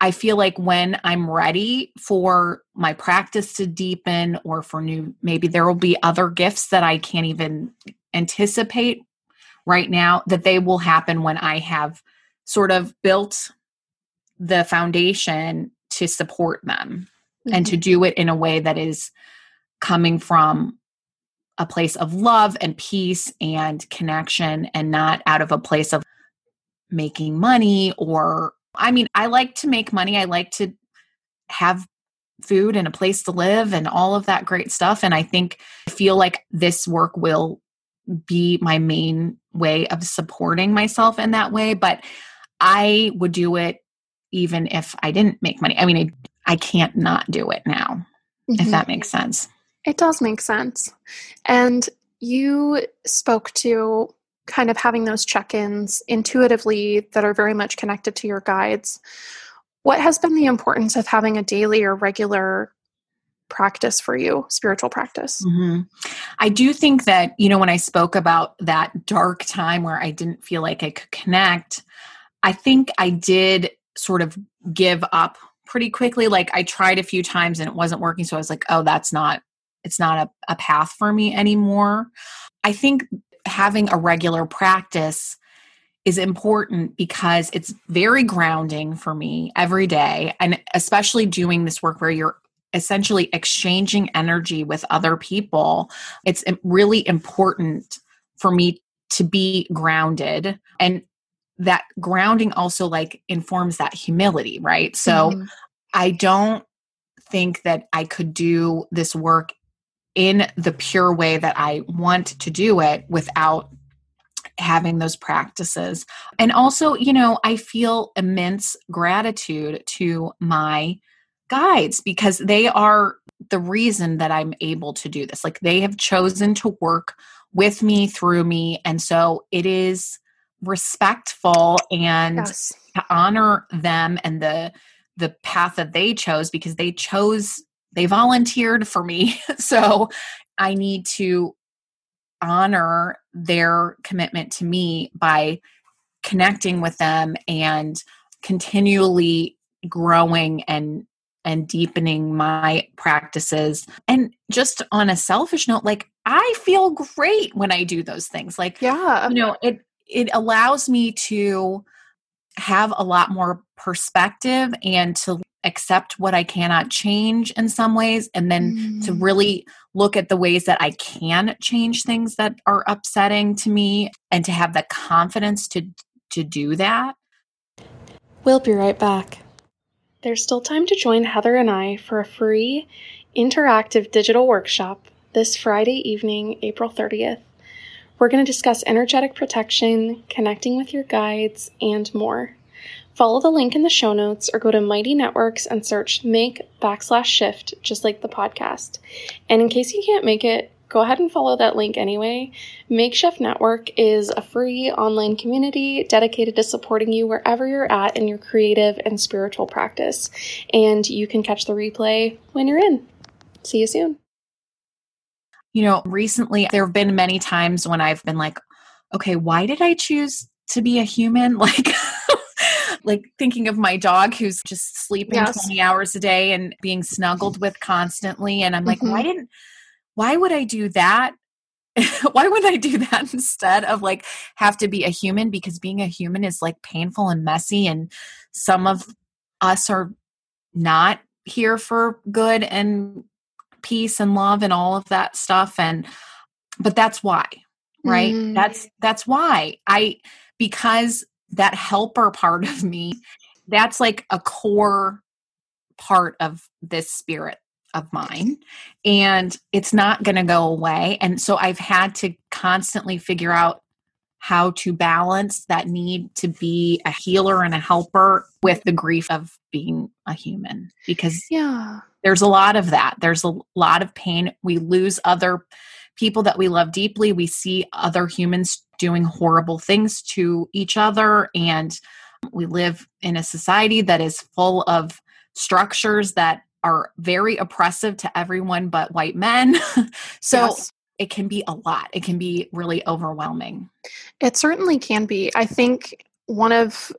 I feel like when I'm ready for my practice to deepen or for new, maybe there will be other gifts that I can't even anticipate right now, that they will happen when I have sort of built the foundation to support them mm-hmm. and to mm-hmm. do it in a way that is coming from a place of love and peace and connection and not out of a place of making money or I mean, I like to make money. I like to have food and a place to live and all of that great stuff. And I think I feel like this work will be my main way of supporting myself in that way. But I would do it even if I didn't make money. I mean, I, I can't not do it now, mm-hmm. if that makes sense. It does make sense. And you spoke to kind of having those check ins intuitively that are very much connected to your guides. What has been the importance of having a daily or regular practice for you, spiritual practice? Mm-hmm. I do think that, you know, when I spoke about that dark time where I didn't feel like I could connect, I think I did sort of give up pretty quickly. Like I tried a few times and it wasn't working. So I was like, oh, that's not, it's not a, a path for me anymore. I think having a regular practice is important because it's very grounding for me every day and especially doing this work where you're essentially exchanging energy with other people, it's really important for me to be grounded and that grounding also like informs that humility, right? So mm-hmm. I don't think that I could do this work in the pure way that I want to do it without having those practices. And also, you know, I feel immense gratitude to my guides because they are the reason that I'm able to do this. Like they have chosen to work with me through me. And so it is respectful and yes. to honor them and the the path that they chose because they chose they volunteered for me. so I need to honor their commitment to me by connecting with them and continually growing and and deepening my practices and just on a selfish note like i feel great when i do those things like yeah you know it it allows me to have a lot more perspective and to accept what I cannot change in some ways, and then mm. to really look at the ways that I can change things that are upsetting to me and to have the confidence to to do that. We'll be right back. There's still time to join Heather and I for a free interactive digital workshop this Friday evening, April 30th. We're going to discuss energetic protection, connecting with your guides, and more. Follow the link in the show notes or go to Mighty Networks and search make backslash shift, just like the podcast. And in case you can't make it, go ahead and follow that link anyway. Makeshift Network is a free online community dedicated to supporting you wherever you're at in your creative and spiritual practice. And you can catch the replay when you're in. See you soon. You know, recently there have been many times when I've been like, okay, why did I choose to be a human? Like, like thinking of my dog who's just sleeping yes. 20 hours a day and being snuggled with constantly. And I'm like, mm-hmm. why didn't, why would I do that? why would I do that instead of like have to be a human? Because being a human is like painful and messy. And some of us are not here for good and peace and love and all of that stuff and but that's why right mm. that's that's why i because that helper part of me that's like a core part of this spirit of mine and it's not going to go away and so i've had to constantly figure out how to balance that need to be a healer and a helper with the grief of being a human because yeah there's a lot of that there's a lot of pain we lose other people that we love deeply we see other humans doing horrible things to each other and we live in a society that is full of structures that are very oppressive to everyone but white men so yes it can be a lot. It can be really overwhelming. It certainly can be. I think one of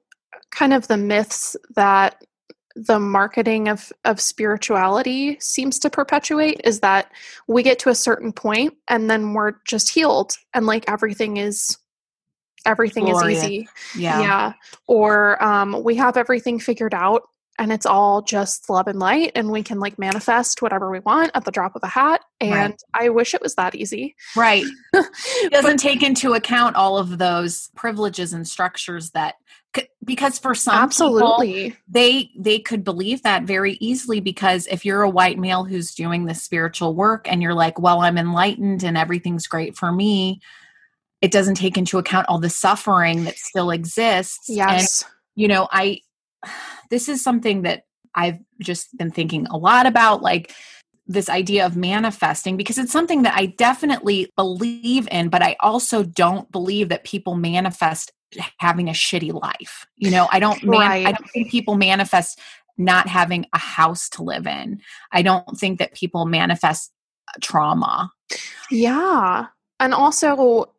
kind of the myths that the marketing of, of spirituality seems to perpetuate is that we get to a certain point and then we're just healed and like everything is everything is easy. Yeah. Yeah. Or um, we have everything figured out and it's all just love and light and we can like manifest whatever we want at the drop of a hat and right. i wish it was that easy. Right. It doesn't but, take into account all of those privileges and structures that because for some absolutely. people, they they could believe that very easily because if you're a white male who's doing the spiritual work and you're like well i'm enlightened and everything's great for me it doesn't take into account all the suffering that still exists. Yes. and, you know i this is something that I've just been thinking a lot about, like this idea of manifesting, because it's something that I definitely believe in, but I also don't believe that people manifest having a shitty life. You know, I don't, man- right. I don't think people manifest not having a house to live in. I don't think that people manifest uh, trauma. Yeah. And also,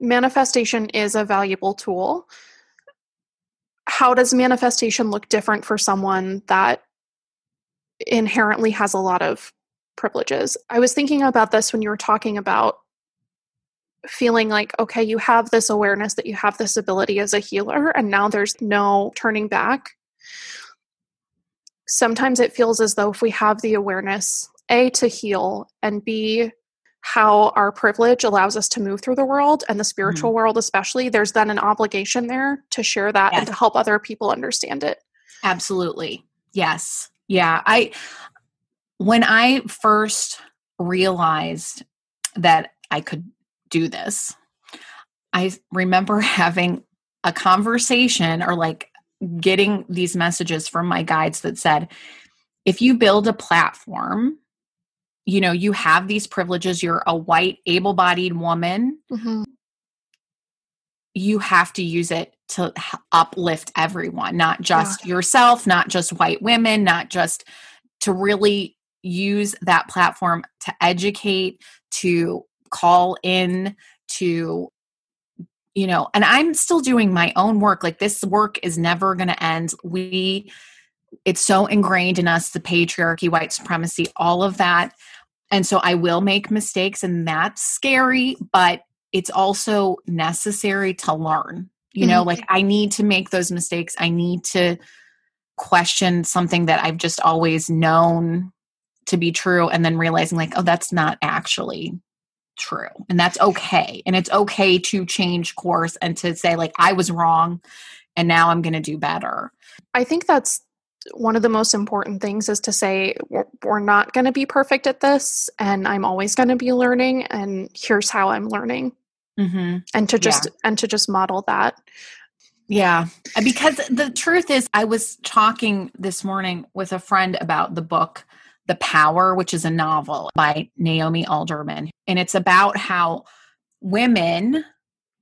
manifestation is a valuable tool how does manifestation look different for someone that inherently has a lot of privileges? I was thinking about this when you were talking about feeling like, okay, you have this awareness that you have this ability as a healer, and now there's no turning back. sometimes it feels as though if we have the awareness, A, to heal, and B, how our privilege allows us to move through the world and the spiritual mm-hmm. world, especially, there's then an obligation there to share that yes. and to help other people understand it. Absolutely. Yes. Yeah. I, when I first realized that I could do this, I remember having a conversation or like getting these messages from my guides that said, if you build a platform, you know, you have these privileges, you're a white, able bodied woman, mm-hmm. you have to use it to uplift everyone, not just yeah. yourself, not just white women, not just to really use that platform to educate, to call in, to you know, and I'm still doing my own work. Like this work is never going to end. We, it's so ingrained in us the patriarchy, white supremacy, all of that. And so I will make mistakes, and that's scary, but it's also necessary to learn. You know, mm-hmm. like I need to make those mistakes. I need to question something that I've just always known to be true, and then realizing, like, oh, that's not actually true and that's okay and it's okay to change course and to say like i was wrong and now i'm going to do better i think that's one of the most important things is to say we're not going to be perfect at this and i'm always going to be learning and here's how i'm learning mm-hmm. and to just yeah. and to just model that yeah because the truth is i was talking this morning with a friend about the book the Power, which is a novel by Naomi Alderman. And it's about how women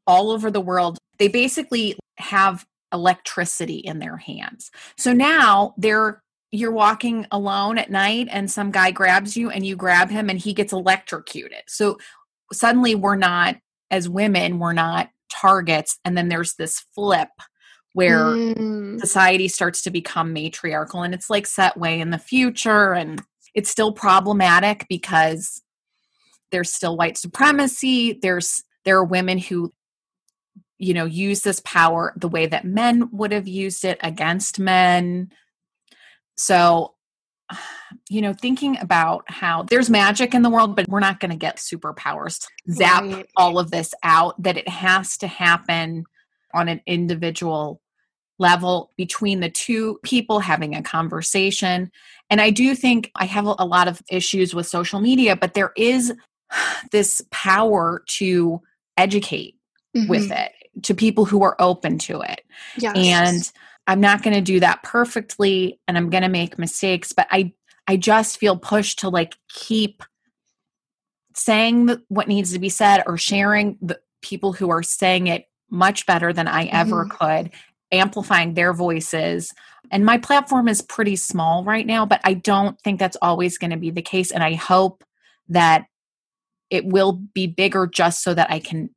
all over the world, they basically have electricity in their hands. So now they're you're walking alone at night and some guy grabs you and you grab him and he gets electrocuted. So suddenly we're not as women, we're not targets and then there's this flip where mm. society starts to become matriarchal and it's like set way in the future and it's still problematic because there's still white supremacy there's there are women who you know use this power the way that men would have used it against men so you know thinking about how there's magic in the world but we're not going to get superpowers to zap right. all of this out that it has to happen on an individual level between the two people having a conversation. And I do think I have a lot of issues with social media, but there is this power to educate mm-hmm. with it to people who are open to it. Yes. And I'm not going to do that perfectly and I'm going to make mistakes, but I I just feel pushed to like keep saying what needs to be said or sharing the people who are saying it much better than I ever mm-hmm. could amplifying their voices. And my platform is pretty small right now, but I don't think that's always going to be the case. And I hope that it will be bigger just so that I can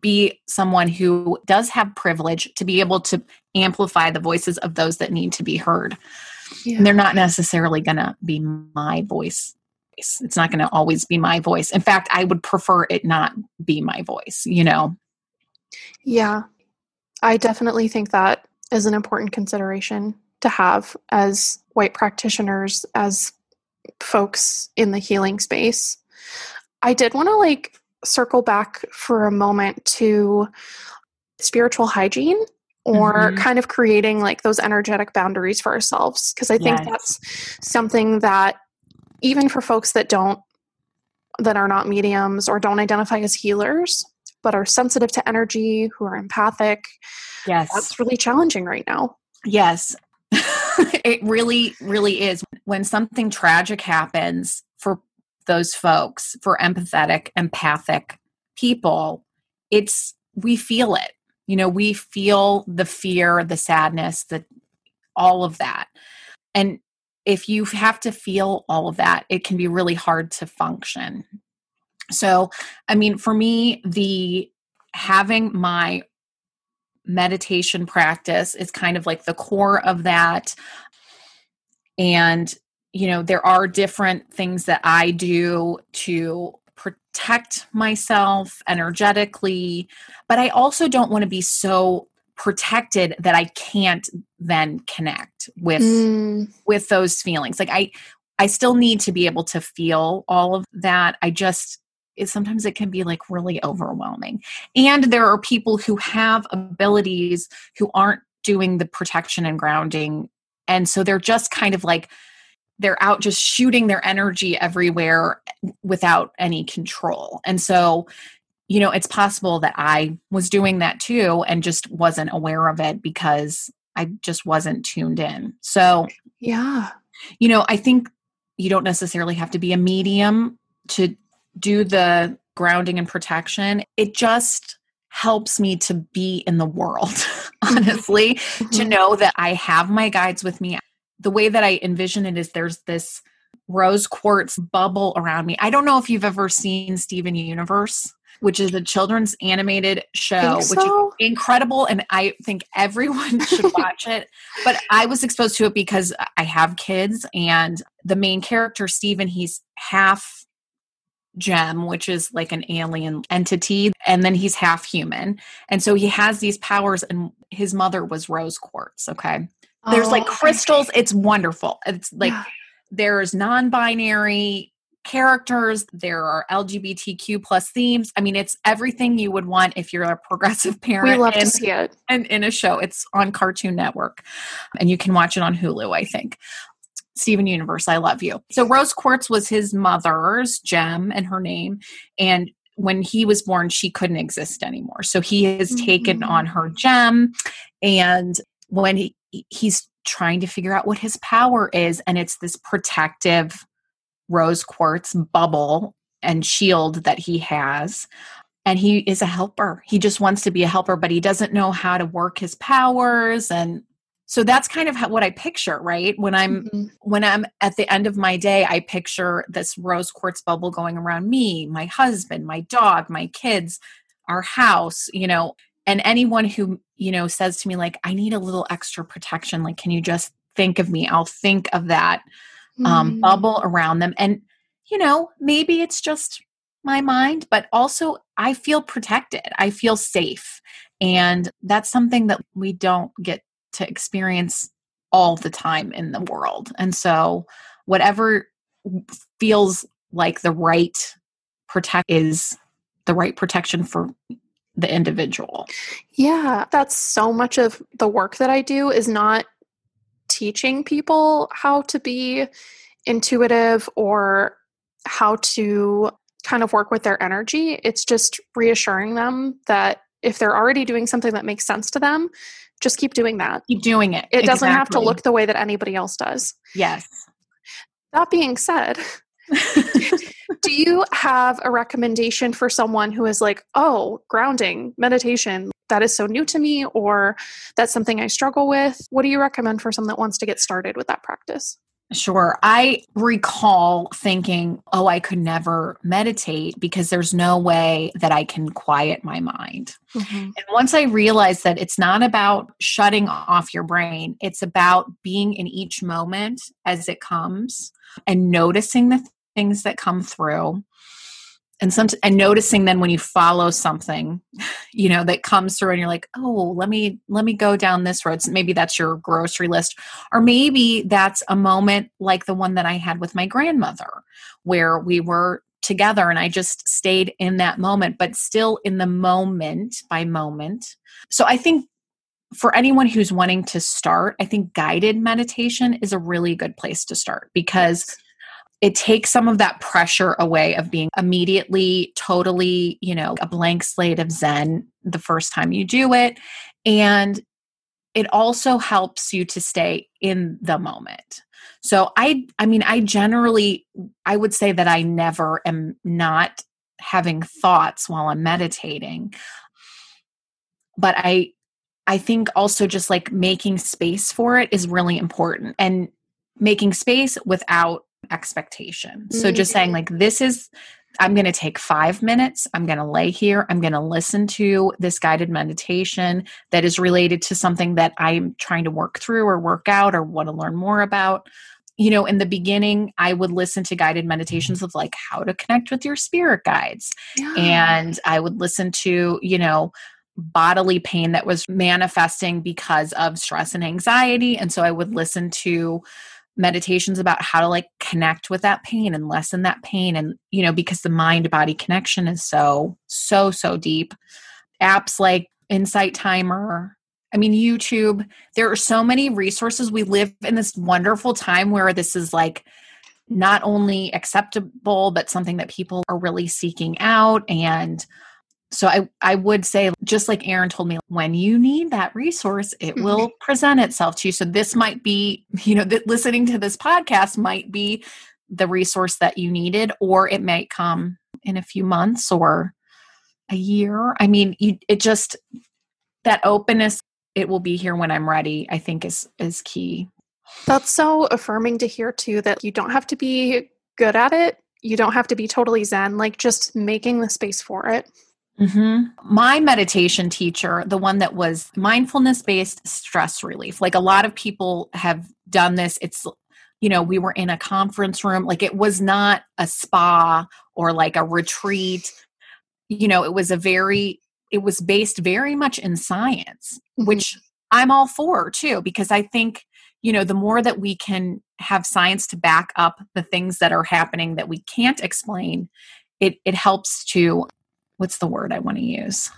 be someone who does have privilege to be able to amplify the voices of those that need to be heard. Yeah. And they're not necessarily going to be my voice. It's not going to always be my voice. In fact, I would prefer it not be my voice, you know? Yeah. I definitely think that is an important consideration to have as white practitioners, as folks in the healing space. I did want to like circle back for a moment to spiritual hygiene or mm-hmm. kind of creating like those energetic boundaries for ourselves because I think yes. that's something that even for folks that don't that are not mediums or don't identify as healers but are sensitive to energy, who are empathic. Yes. That's really challenging right now. Yes. it really, really is. When something tragic happens for those folks, for empathetic, empathic people, it's, we feel it. You know, we feel the fear, the sadness, the, all of that. And if you have to feel all of that, it can be really hard to function. So, I mean, for me, the having my meditation practice is kind of like the core of that. And, you know, there are different things that I do to protect myself energetically, but I also don't want to be so protected that I can't then connect with mm. with those feelings. Like I I still need to be able to feel all of that. I just it, sometimes it can be like really overwhelming. And there are people who have abilities who aren't doing the protection and grounding and so they're just kind of like they're out just shooting their energy everywhere eh, without any control. And so you know, it's possible that I was doing that too and just wasn't aware of it because I just wasn't tuned in. So, yeah. You know, I think you don't necessarily have to be a medium to do the grounding and protection. It just helps me to be in the world, mm-hmm. honestly, mm-hmm. to know that I have my guides with me. The way that I envision it is there's this rose quartz bubble around me. I don't know if you've ever seen Steven Universe which is a children's animated show, which is incredible. And I think everyone should watch it. But I was exposed to it because I have kids, and the main character, Steven, he's half gem, which is like an alien entity, and then he's half human. And so he has these powers, and his mother was rose quartz. Okay. There's like oh, crystals. It's wonderful. It's like yeah. there's non binary characters there are lgbtq plus themes i mean it's everything you would want if you're a progressive parent we love in, to see it and in a show it's on cartoon network and you can watch it on hulu i think Steven Universe, I love you. So Rose Quartz was his mother's gem and her name. And when he was born, she couldn't exist anymore. So he has mm-hmm. taken on her gem. And when he, he's trying to figure out what his power is, and it's this protective rose quartz bubble and shield that he has and he is a helper he just wants to be a helper but he doesn't know how to work his powers and so that's kind of how, what i picture right when i'm mm-hmm. when i'm at the end of my day i picture this rose quartz bubble going around me my husband my dog my kids our house you know and anyone who you know says to me like i need a little extra protection like can you just think of me i'll think of that um, mm. bubble around them. And, you know, maybe it's just my mind, but also I feel protected. I feel safe. And that's something that we don't get to experience all the time in the world. And so, whatever feels like the right protect is the right protection for the individual. Yeah, that's so much of the work that I do is not teaching people how to be intuitive or how to kind of work with their energy. It's just reassuring them that if they're already doing something that makes sense to them, just keep doing that. Keep doing it. It doesn't have to look the way that anybody else does. Yes. That being said, do you have a recommendation for someone who is like, oh, grounding, meditation, that is so new to me, or that's something I struggle with? What do you recommend for someone that wants to get started with that practice? Sure. I recall thinking, oh, I could never meditate because there's no way that I can quiet my mind. Mm-hmm. And once I realized that it's not about shutting off your brain, it's about being in each moment as it comes and noticing the things that come through and some and noticing then when you follow something you know that comes through and you're like oh let me let me go down this road. So maybe that's your grocery list or maybe that's a moment like the one that i had with my grandmother where we were together and i just stayed in that moment but still in the moment by moment. So i think for anyone who's wanting to start i think guided meditation is a really good place to start because yes it takes some of that pressure away of being immediately totally you know a blank slate of zen the first time you do it. And it also helps you to stay in the moment. So i i mean i generally i would say that i never am not having thoughts while i'm meditating. But i i think also just like making space for it is really important. And making space without expectation. Mm-hmm. So just saying, like, this is, I'm going to take five minutes. I'm going to lay here. I'm going to listen to this guided meditation that is related to something that I'm trying to work through or work out or want to learn more about. You know, in the beginning, I would listen to guided meditations of like how to connect with your spirit guides. Yeah. And I would listen to, you know, bodily pain that was manifesting because of stress and anxiety. And so I would listen to meditations about how to like connect with that pain and lessen that pain. And, you know, because the mind body connection is so, so, so deep. Apps like Insight Timer, I mean, YouTube, there are so many resources. We live in this wonderful time where this is like not only acceptable, but something that people are really seeking out. And so I, I would say, just like Erin told me, when you need that resource, it mm-hmm. will present itself to you. So this might be, you know, that listening to this podcast might be the resource that you needed, or it might come in a few months or a year. I mean, you, it just that openness. It will be here when I'm ready. I think is is key. That's so affirming to hear too. That you don't have to be good at it. You don't have to be totally zen. Like just making the space for it. Mm-hmm. My meditation teacher, the one that was mindfulness based stress relief, like a lot of people have done this. It's, you know, we were in a conference room, like it was not a spa or like a retreat. You know, it was a very, it was based very much in science, mm-hmm. which I'm all for too, because I think, you know, the more that we can have science to back up the things that are happening that we can't explain, it, it helps to what's the word I want to use?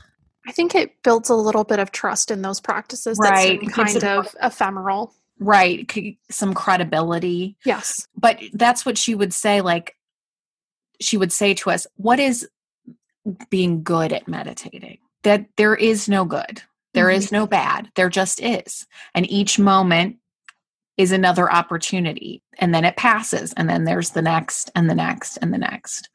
I think it builds a little bit of trust in those practices right. that kind of ephemeral. Right. Some credibility. Yes. But that's what she would say. Like, she would say to us, What is being good at meditating? That there is no good, There mm-hmm. is no bad, there just is. And each moment is another opportunity. And then it passes. And then there's the next, and the next, and the next.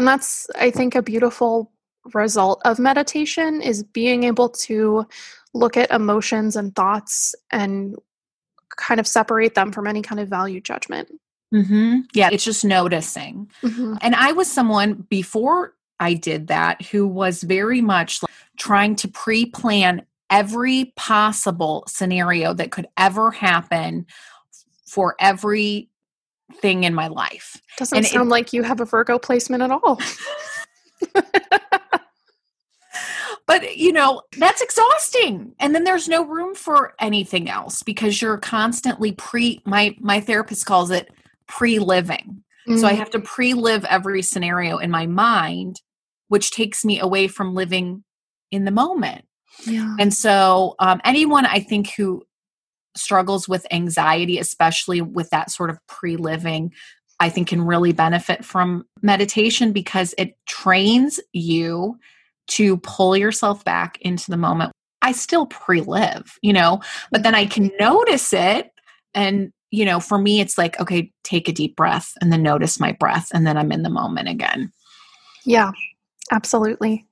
And that's, I think, a beautiful result of meditation is being able to look at emotions and thoughts and kind of separate them from any kind of value judgment. Mm-hmm. Yeah, it's just noticing. Mm-hmm. And I was someone before I did that who was very much like trying to pre plan every possible scenario that could ever happen for every thing in my life. Doesn't and sound it, like you have a Virgo placement at all. but you know that's exhausting and then there's no room for anything else because you're constantly pre my my therapist calls it pre-living mm. so i mm. have to pre-live every scenario in my mind which takes me away from living in the moment yeah. and so um, anyone i think who struggles with anxiety, especially with that sort of pre living, I think can really benefit from meditation because it trains you to pull yourself back into the moment. I still pre live, you know, but then I can mm-hmm. notice it. And, you know, for me, it's like, okay, take a deep breath and then notice my breath. And then I'm in the moment again. Yeah, absolutely.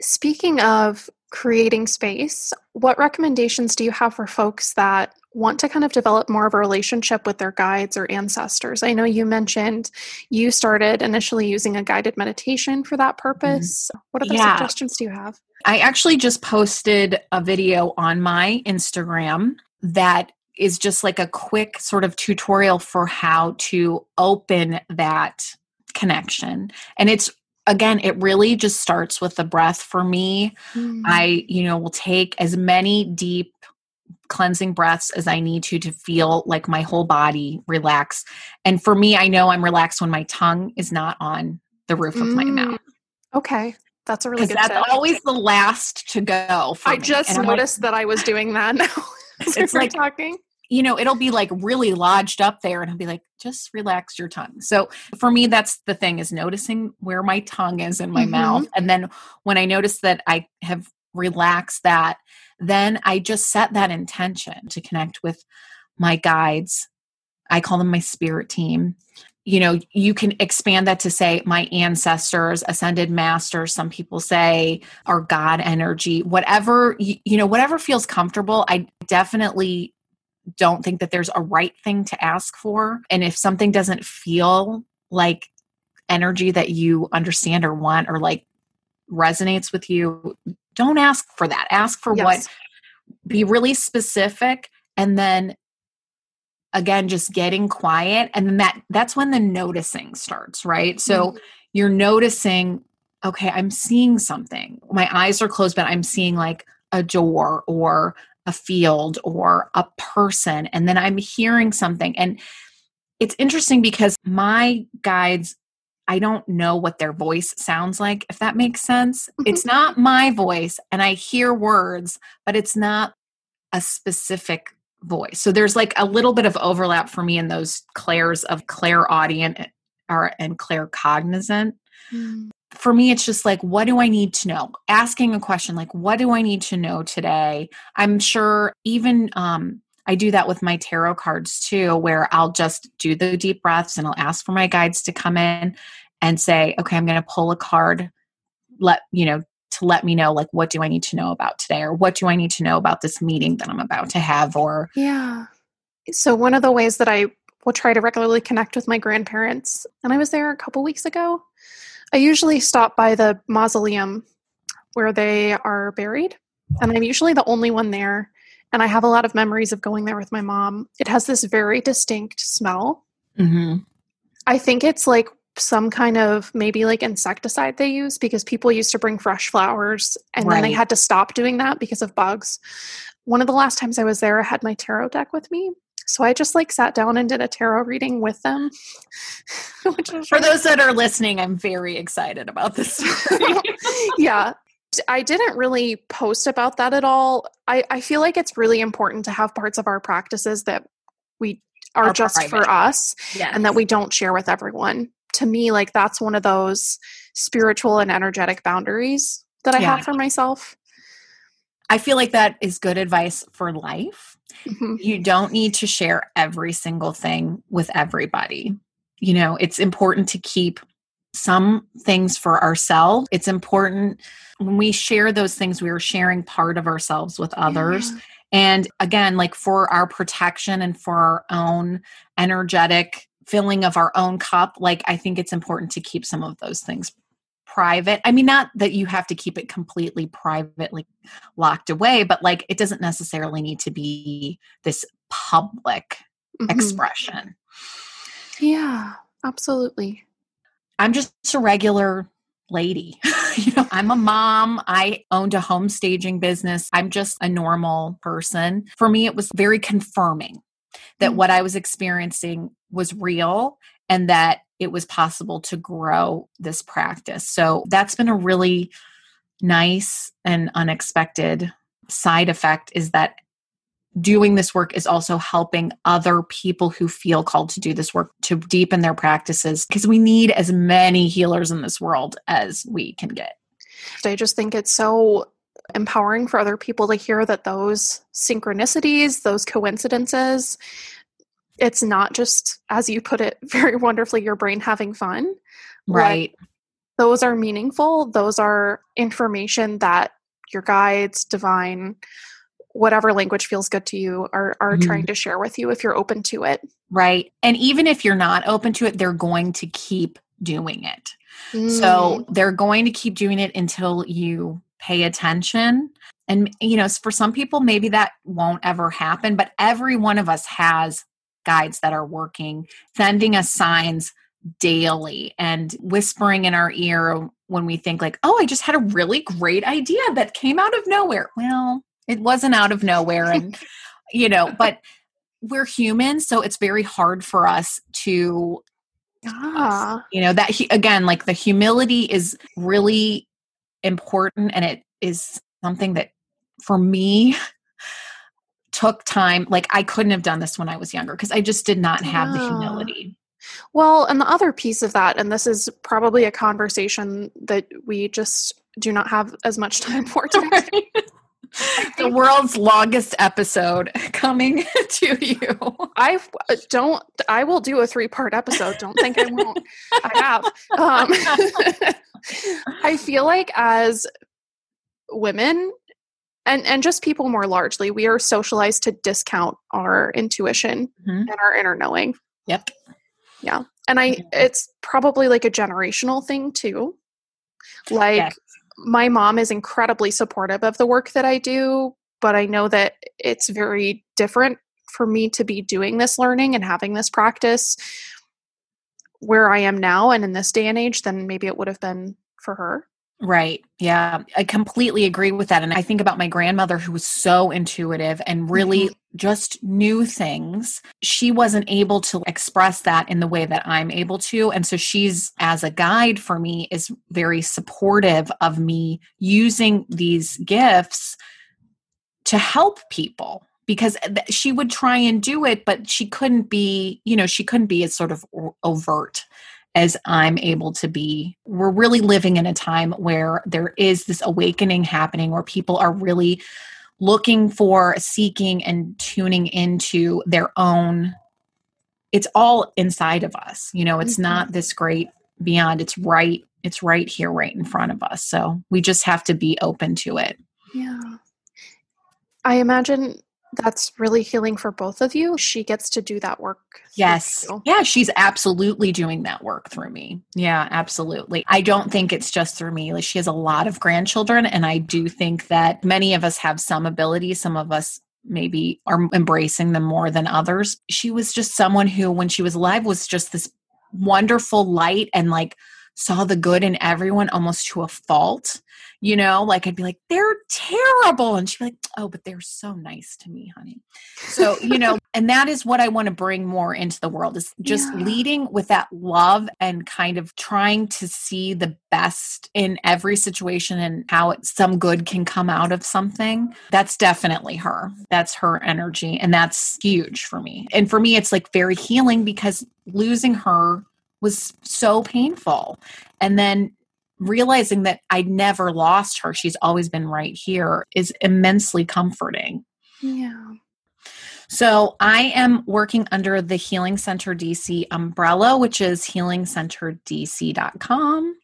Speaking of creating space, what recommendations do you have for folks that want to kind of develop more of a relationship with their guides or ancestors? I know you mentioned you started initially using a guided meditation for that mm-hmm. purpose. Mm-hmm. What other yeah. suggestions do you have? I actually just posted a video on my Instagram that is just like a quick sort of tutorial for how to open that connection. And it's again it really just starts with the breath for me mm. i you know will take as many deep cleansing breaths as i need to to feel like my whole body relax and for me i know i'm relaxed when my tongue is not on the roof of my mm. mouth okay that's a really good that's tip. always the last to go i me. just and noticed like, that i was doing that now it's like talking you know, it'll be like really lodged up there and I'll be like, just relax your tongue. So for me, that's the thing is noticing where my tongue is in my mm-hmm. mouth. And then when I notice that I have relaxed that, then I just set that intention to connect with my guides. I call them my spirit team. You know, you can expand that to say my ancestors, ascended masters, some people say, our God energy, whatever, you, you know, whatever feels comfortable. I definitely don't think that there's a right thing to ask for. And if something doesn't feel like energy that you understand or want or like resonates with you, don't ask for that. Ask for yes. what, be really specific and then again just getting quiet and then that that's when the noticing starts right so mm-hmm. you're noticing okay i'm seeing something my eyes are closed, but I'm seeing like a door or a field or a person, and then I'm hearing something. And it's interesting because my guides I don't know what their voice sounds like, if that makes sense. Mm-hmm. It's not my voice, and I hear words, but it's not a specific voice. So there's like a little bit of overlap for me in those clairs of clairaudient eh, or and claircognizant. Mm. For me, it's just like, what do I need to know? Asking a question like, what do I need to know today? I'm sure even um, I do that with my tarot cards too, where I'll just do the deep breaths and I'll ask for my guides to come in and say, okay, I'm going to pull a card. Let you know to let me know like what do I need to know about today or what do I need to know about this meeting that I'm about to have or Yeah. So one of the ways that I will try to regularly connect with my grandparents and I was there a couple weeks ago. I usually stop by the mausoleum where they are buried and I'm usually the only one there and I have a lot of memories of going there with my mom. It has this very distinct smell. Mm-hmm. I think it's like some kind of maybe like insecticide they use because people used to bring fresh flowers and right. then they had to stop doing that because of bugs. One of the last times I was there, I had my tarot deck with me. So I just like sat down and did a tarot reading with them. For those that are listening, I'm very excited about this. yeah. I didn't really post about that at all. I, I feel like it's really important to have parts of our practices that we are, are just private. for us yes. and that we don't share with everyone to me like that's one of those spiritual and energetic boundaries that I yeah. have for myself. I feel like that is good advice for life. Mm-hmm. You don't need to share every single thing with everybody. You know, it's important to keep some things for ourselves. It's important when we share those things, we are sharing part of ourselves with others. Yeah. And again, like for our protection and for our own energetic filling of our own cup, like I think it's important to keep some of those things private. I mean, not that you have to keep it completely privately locked away, but like it doesn't necessarily need to be this public mm-hmm. expression. Yeah, absolutely. I'm just a regular lady. you know, I'm a mom. I owned a home staging business. I'm just a normal person. For me, it was very confirming that mm-hmm. what I was experiencing was real and that it was possible to grow this practice. So that's been a really nice and unexpected side effect is that doing this work is also helping other people who feel called to do this work to deepen their practices because we need as many healers in this world as we can get. I just think it's so empowering for other people to hear that those synchronicities, those coincidences, it's not just, as you put it very wonderfully, your brain having fun. Right. Like, those are meaningful. Those are information that your guides, divine, whatever language feels good to you are are mm-hmm. trying to share with you if you're open to it. Right. And even if you're not open to it, they're going to keep doing it. Mm. So they're going to keep doing it until you pay attention. And you know, for some people maybe that won't ever happen, but every one of us has guides that are working, sending us signs daily and whispering in our ear when we think like, "Oh, I just had a really great idea that came out of nowhere." Well, it wasn't out of nowhere and you know but we're human so it's very hard for us to ah. you know that again like the humility is really important and it is something that for me took time like i couldn't have done this when i was younger because i just did not have the humility well and the other piece of that and this is probably a conversation that we just do not have as much time for today the world's longest episode coming to you. I uh, don't. I will do a three-part episode. Don't think I won't. I have. Um, I feel like as women, and and just people more largely, we are socialized to discount our intuition mm-hmm. and our inner knowing. Yep. Yeah, and I. It's probably like a generational thing too. Like. Yes my mom is incredibly supportive of the work that I do, but I know that it's very different for me to be doing this learning and having this practice where I am now and in this day and age than maybe it would have been for her. Right. Yeah. I completely agree with that. And I think about my grandmother who was so intuitive and really mm-hmm. just knew things. She wasn't able to express that in the way that I'm able to. And so she's, as a guide for me, is very supportive of me using these gifts to help people because she would try and do it but she couldn't be you know she couldn't be as sort of overt as I'm able to be. We're really living in a time where there is this awakening happening where people are really looking for, seeking, and tuning into their own. It's all inside of us. You know, it's mm-hmm. not this great beyond, it's right. It's right here, right in front of us. So we just have to be open to it. Yeah. I imagine that's really healing for both of you. She gets to do that work. Yes. Yeah, she's absolutely doing that work through me. Yeah, absolutely. I don't think it's just through me. Like she has a lot of grandchildren and I do think that many of us have some ability, some of us maybe are embracing them more than others. She was just someone who when she was alive was just this wonderful light and like saw the good in everyone almost to a fault you know like i'd be like they're terrible and she'd be like oh but they're so nice to me honey. So you know and that is what i want to bring more into the world is just yeah. leading with that love and kind of trying to see the best in every situation and how it, some good can come out of something. That's definitely her. That's her energy and that's huge for me. And for me it's like very healing because losing her was so painful and then realizing that I never lost her, she's always been right here, is immensely comforting. Yeah. So I am working under the Healing Center DC umbrella, which is healingcenterdc.com.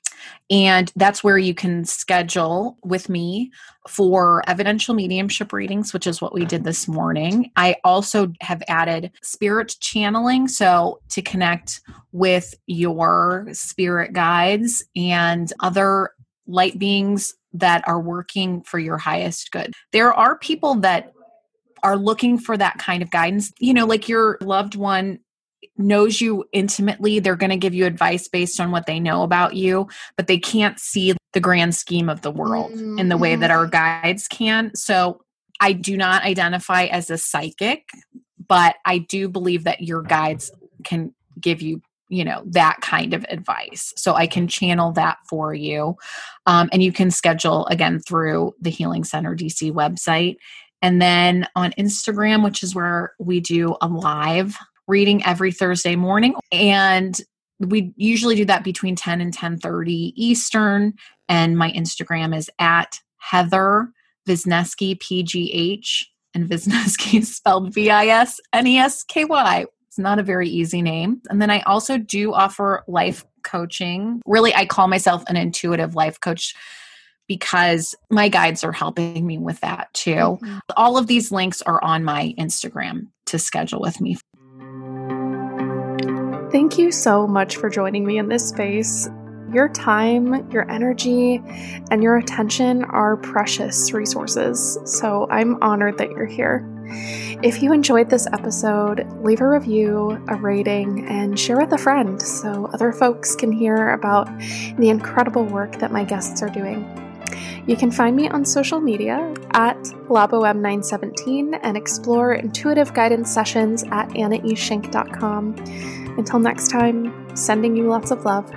And that's where you can schedule with me for evidential mediumship readings, which is what we did this morning. I also have added spirit channeling. So to connect with your spirit guides and other light beings that are working for your highest good. There are people that are looking for that kind of guidance. You know, like your loved one knows you intimately, they're going to give you advice based on what they know about you, but they can't see the grand scheme of the world mm-hmm. in the way that our mm-hmm. guides can. So I do not identify as a psychic, but I do believe that your guides can give you you know that kind of advice so i can channel that for you um, and you can schedule again through the healing center dc website and then on instagram which is where we do a live reading every Thursday morning and we usually do that between 10 and 10:30 Eastern and my Instagram is at Heather Visnesky PGH and Visnesky is spelled V I S N E S K Y. It's not a very easy name. And then I also do offer life coaching. Really I call myself an intuitive life coach because my guides are helping me with that too. Mm-hmm. All of these links are on my Instagram to schedule with me. Thank you so much for joining me in this space. Your time, your energy, and your attention are precious resources, so I'm honored that you're here. If you enjoyed this episode, leave a review, a rating, and share with a friend so other folks can hear about the incredible work that my guests are doing. You can find me on social media at LaboM917 and explore intuitive guidance sessions at AnnaEShink.com. Until next time, sending you lots of love.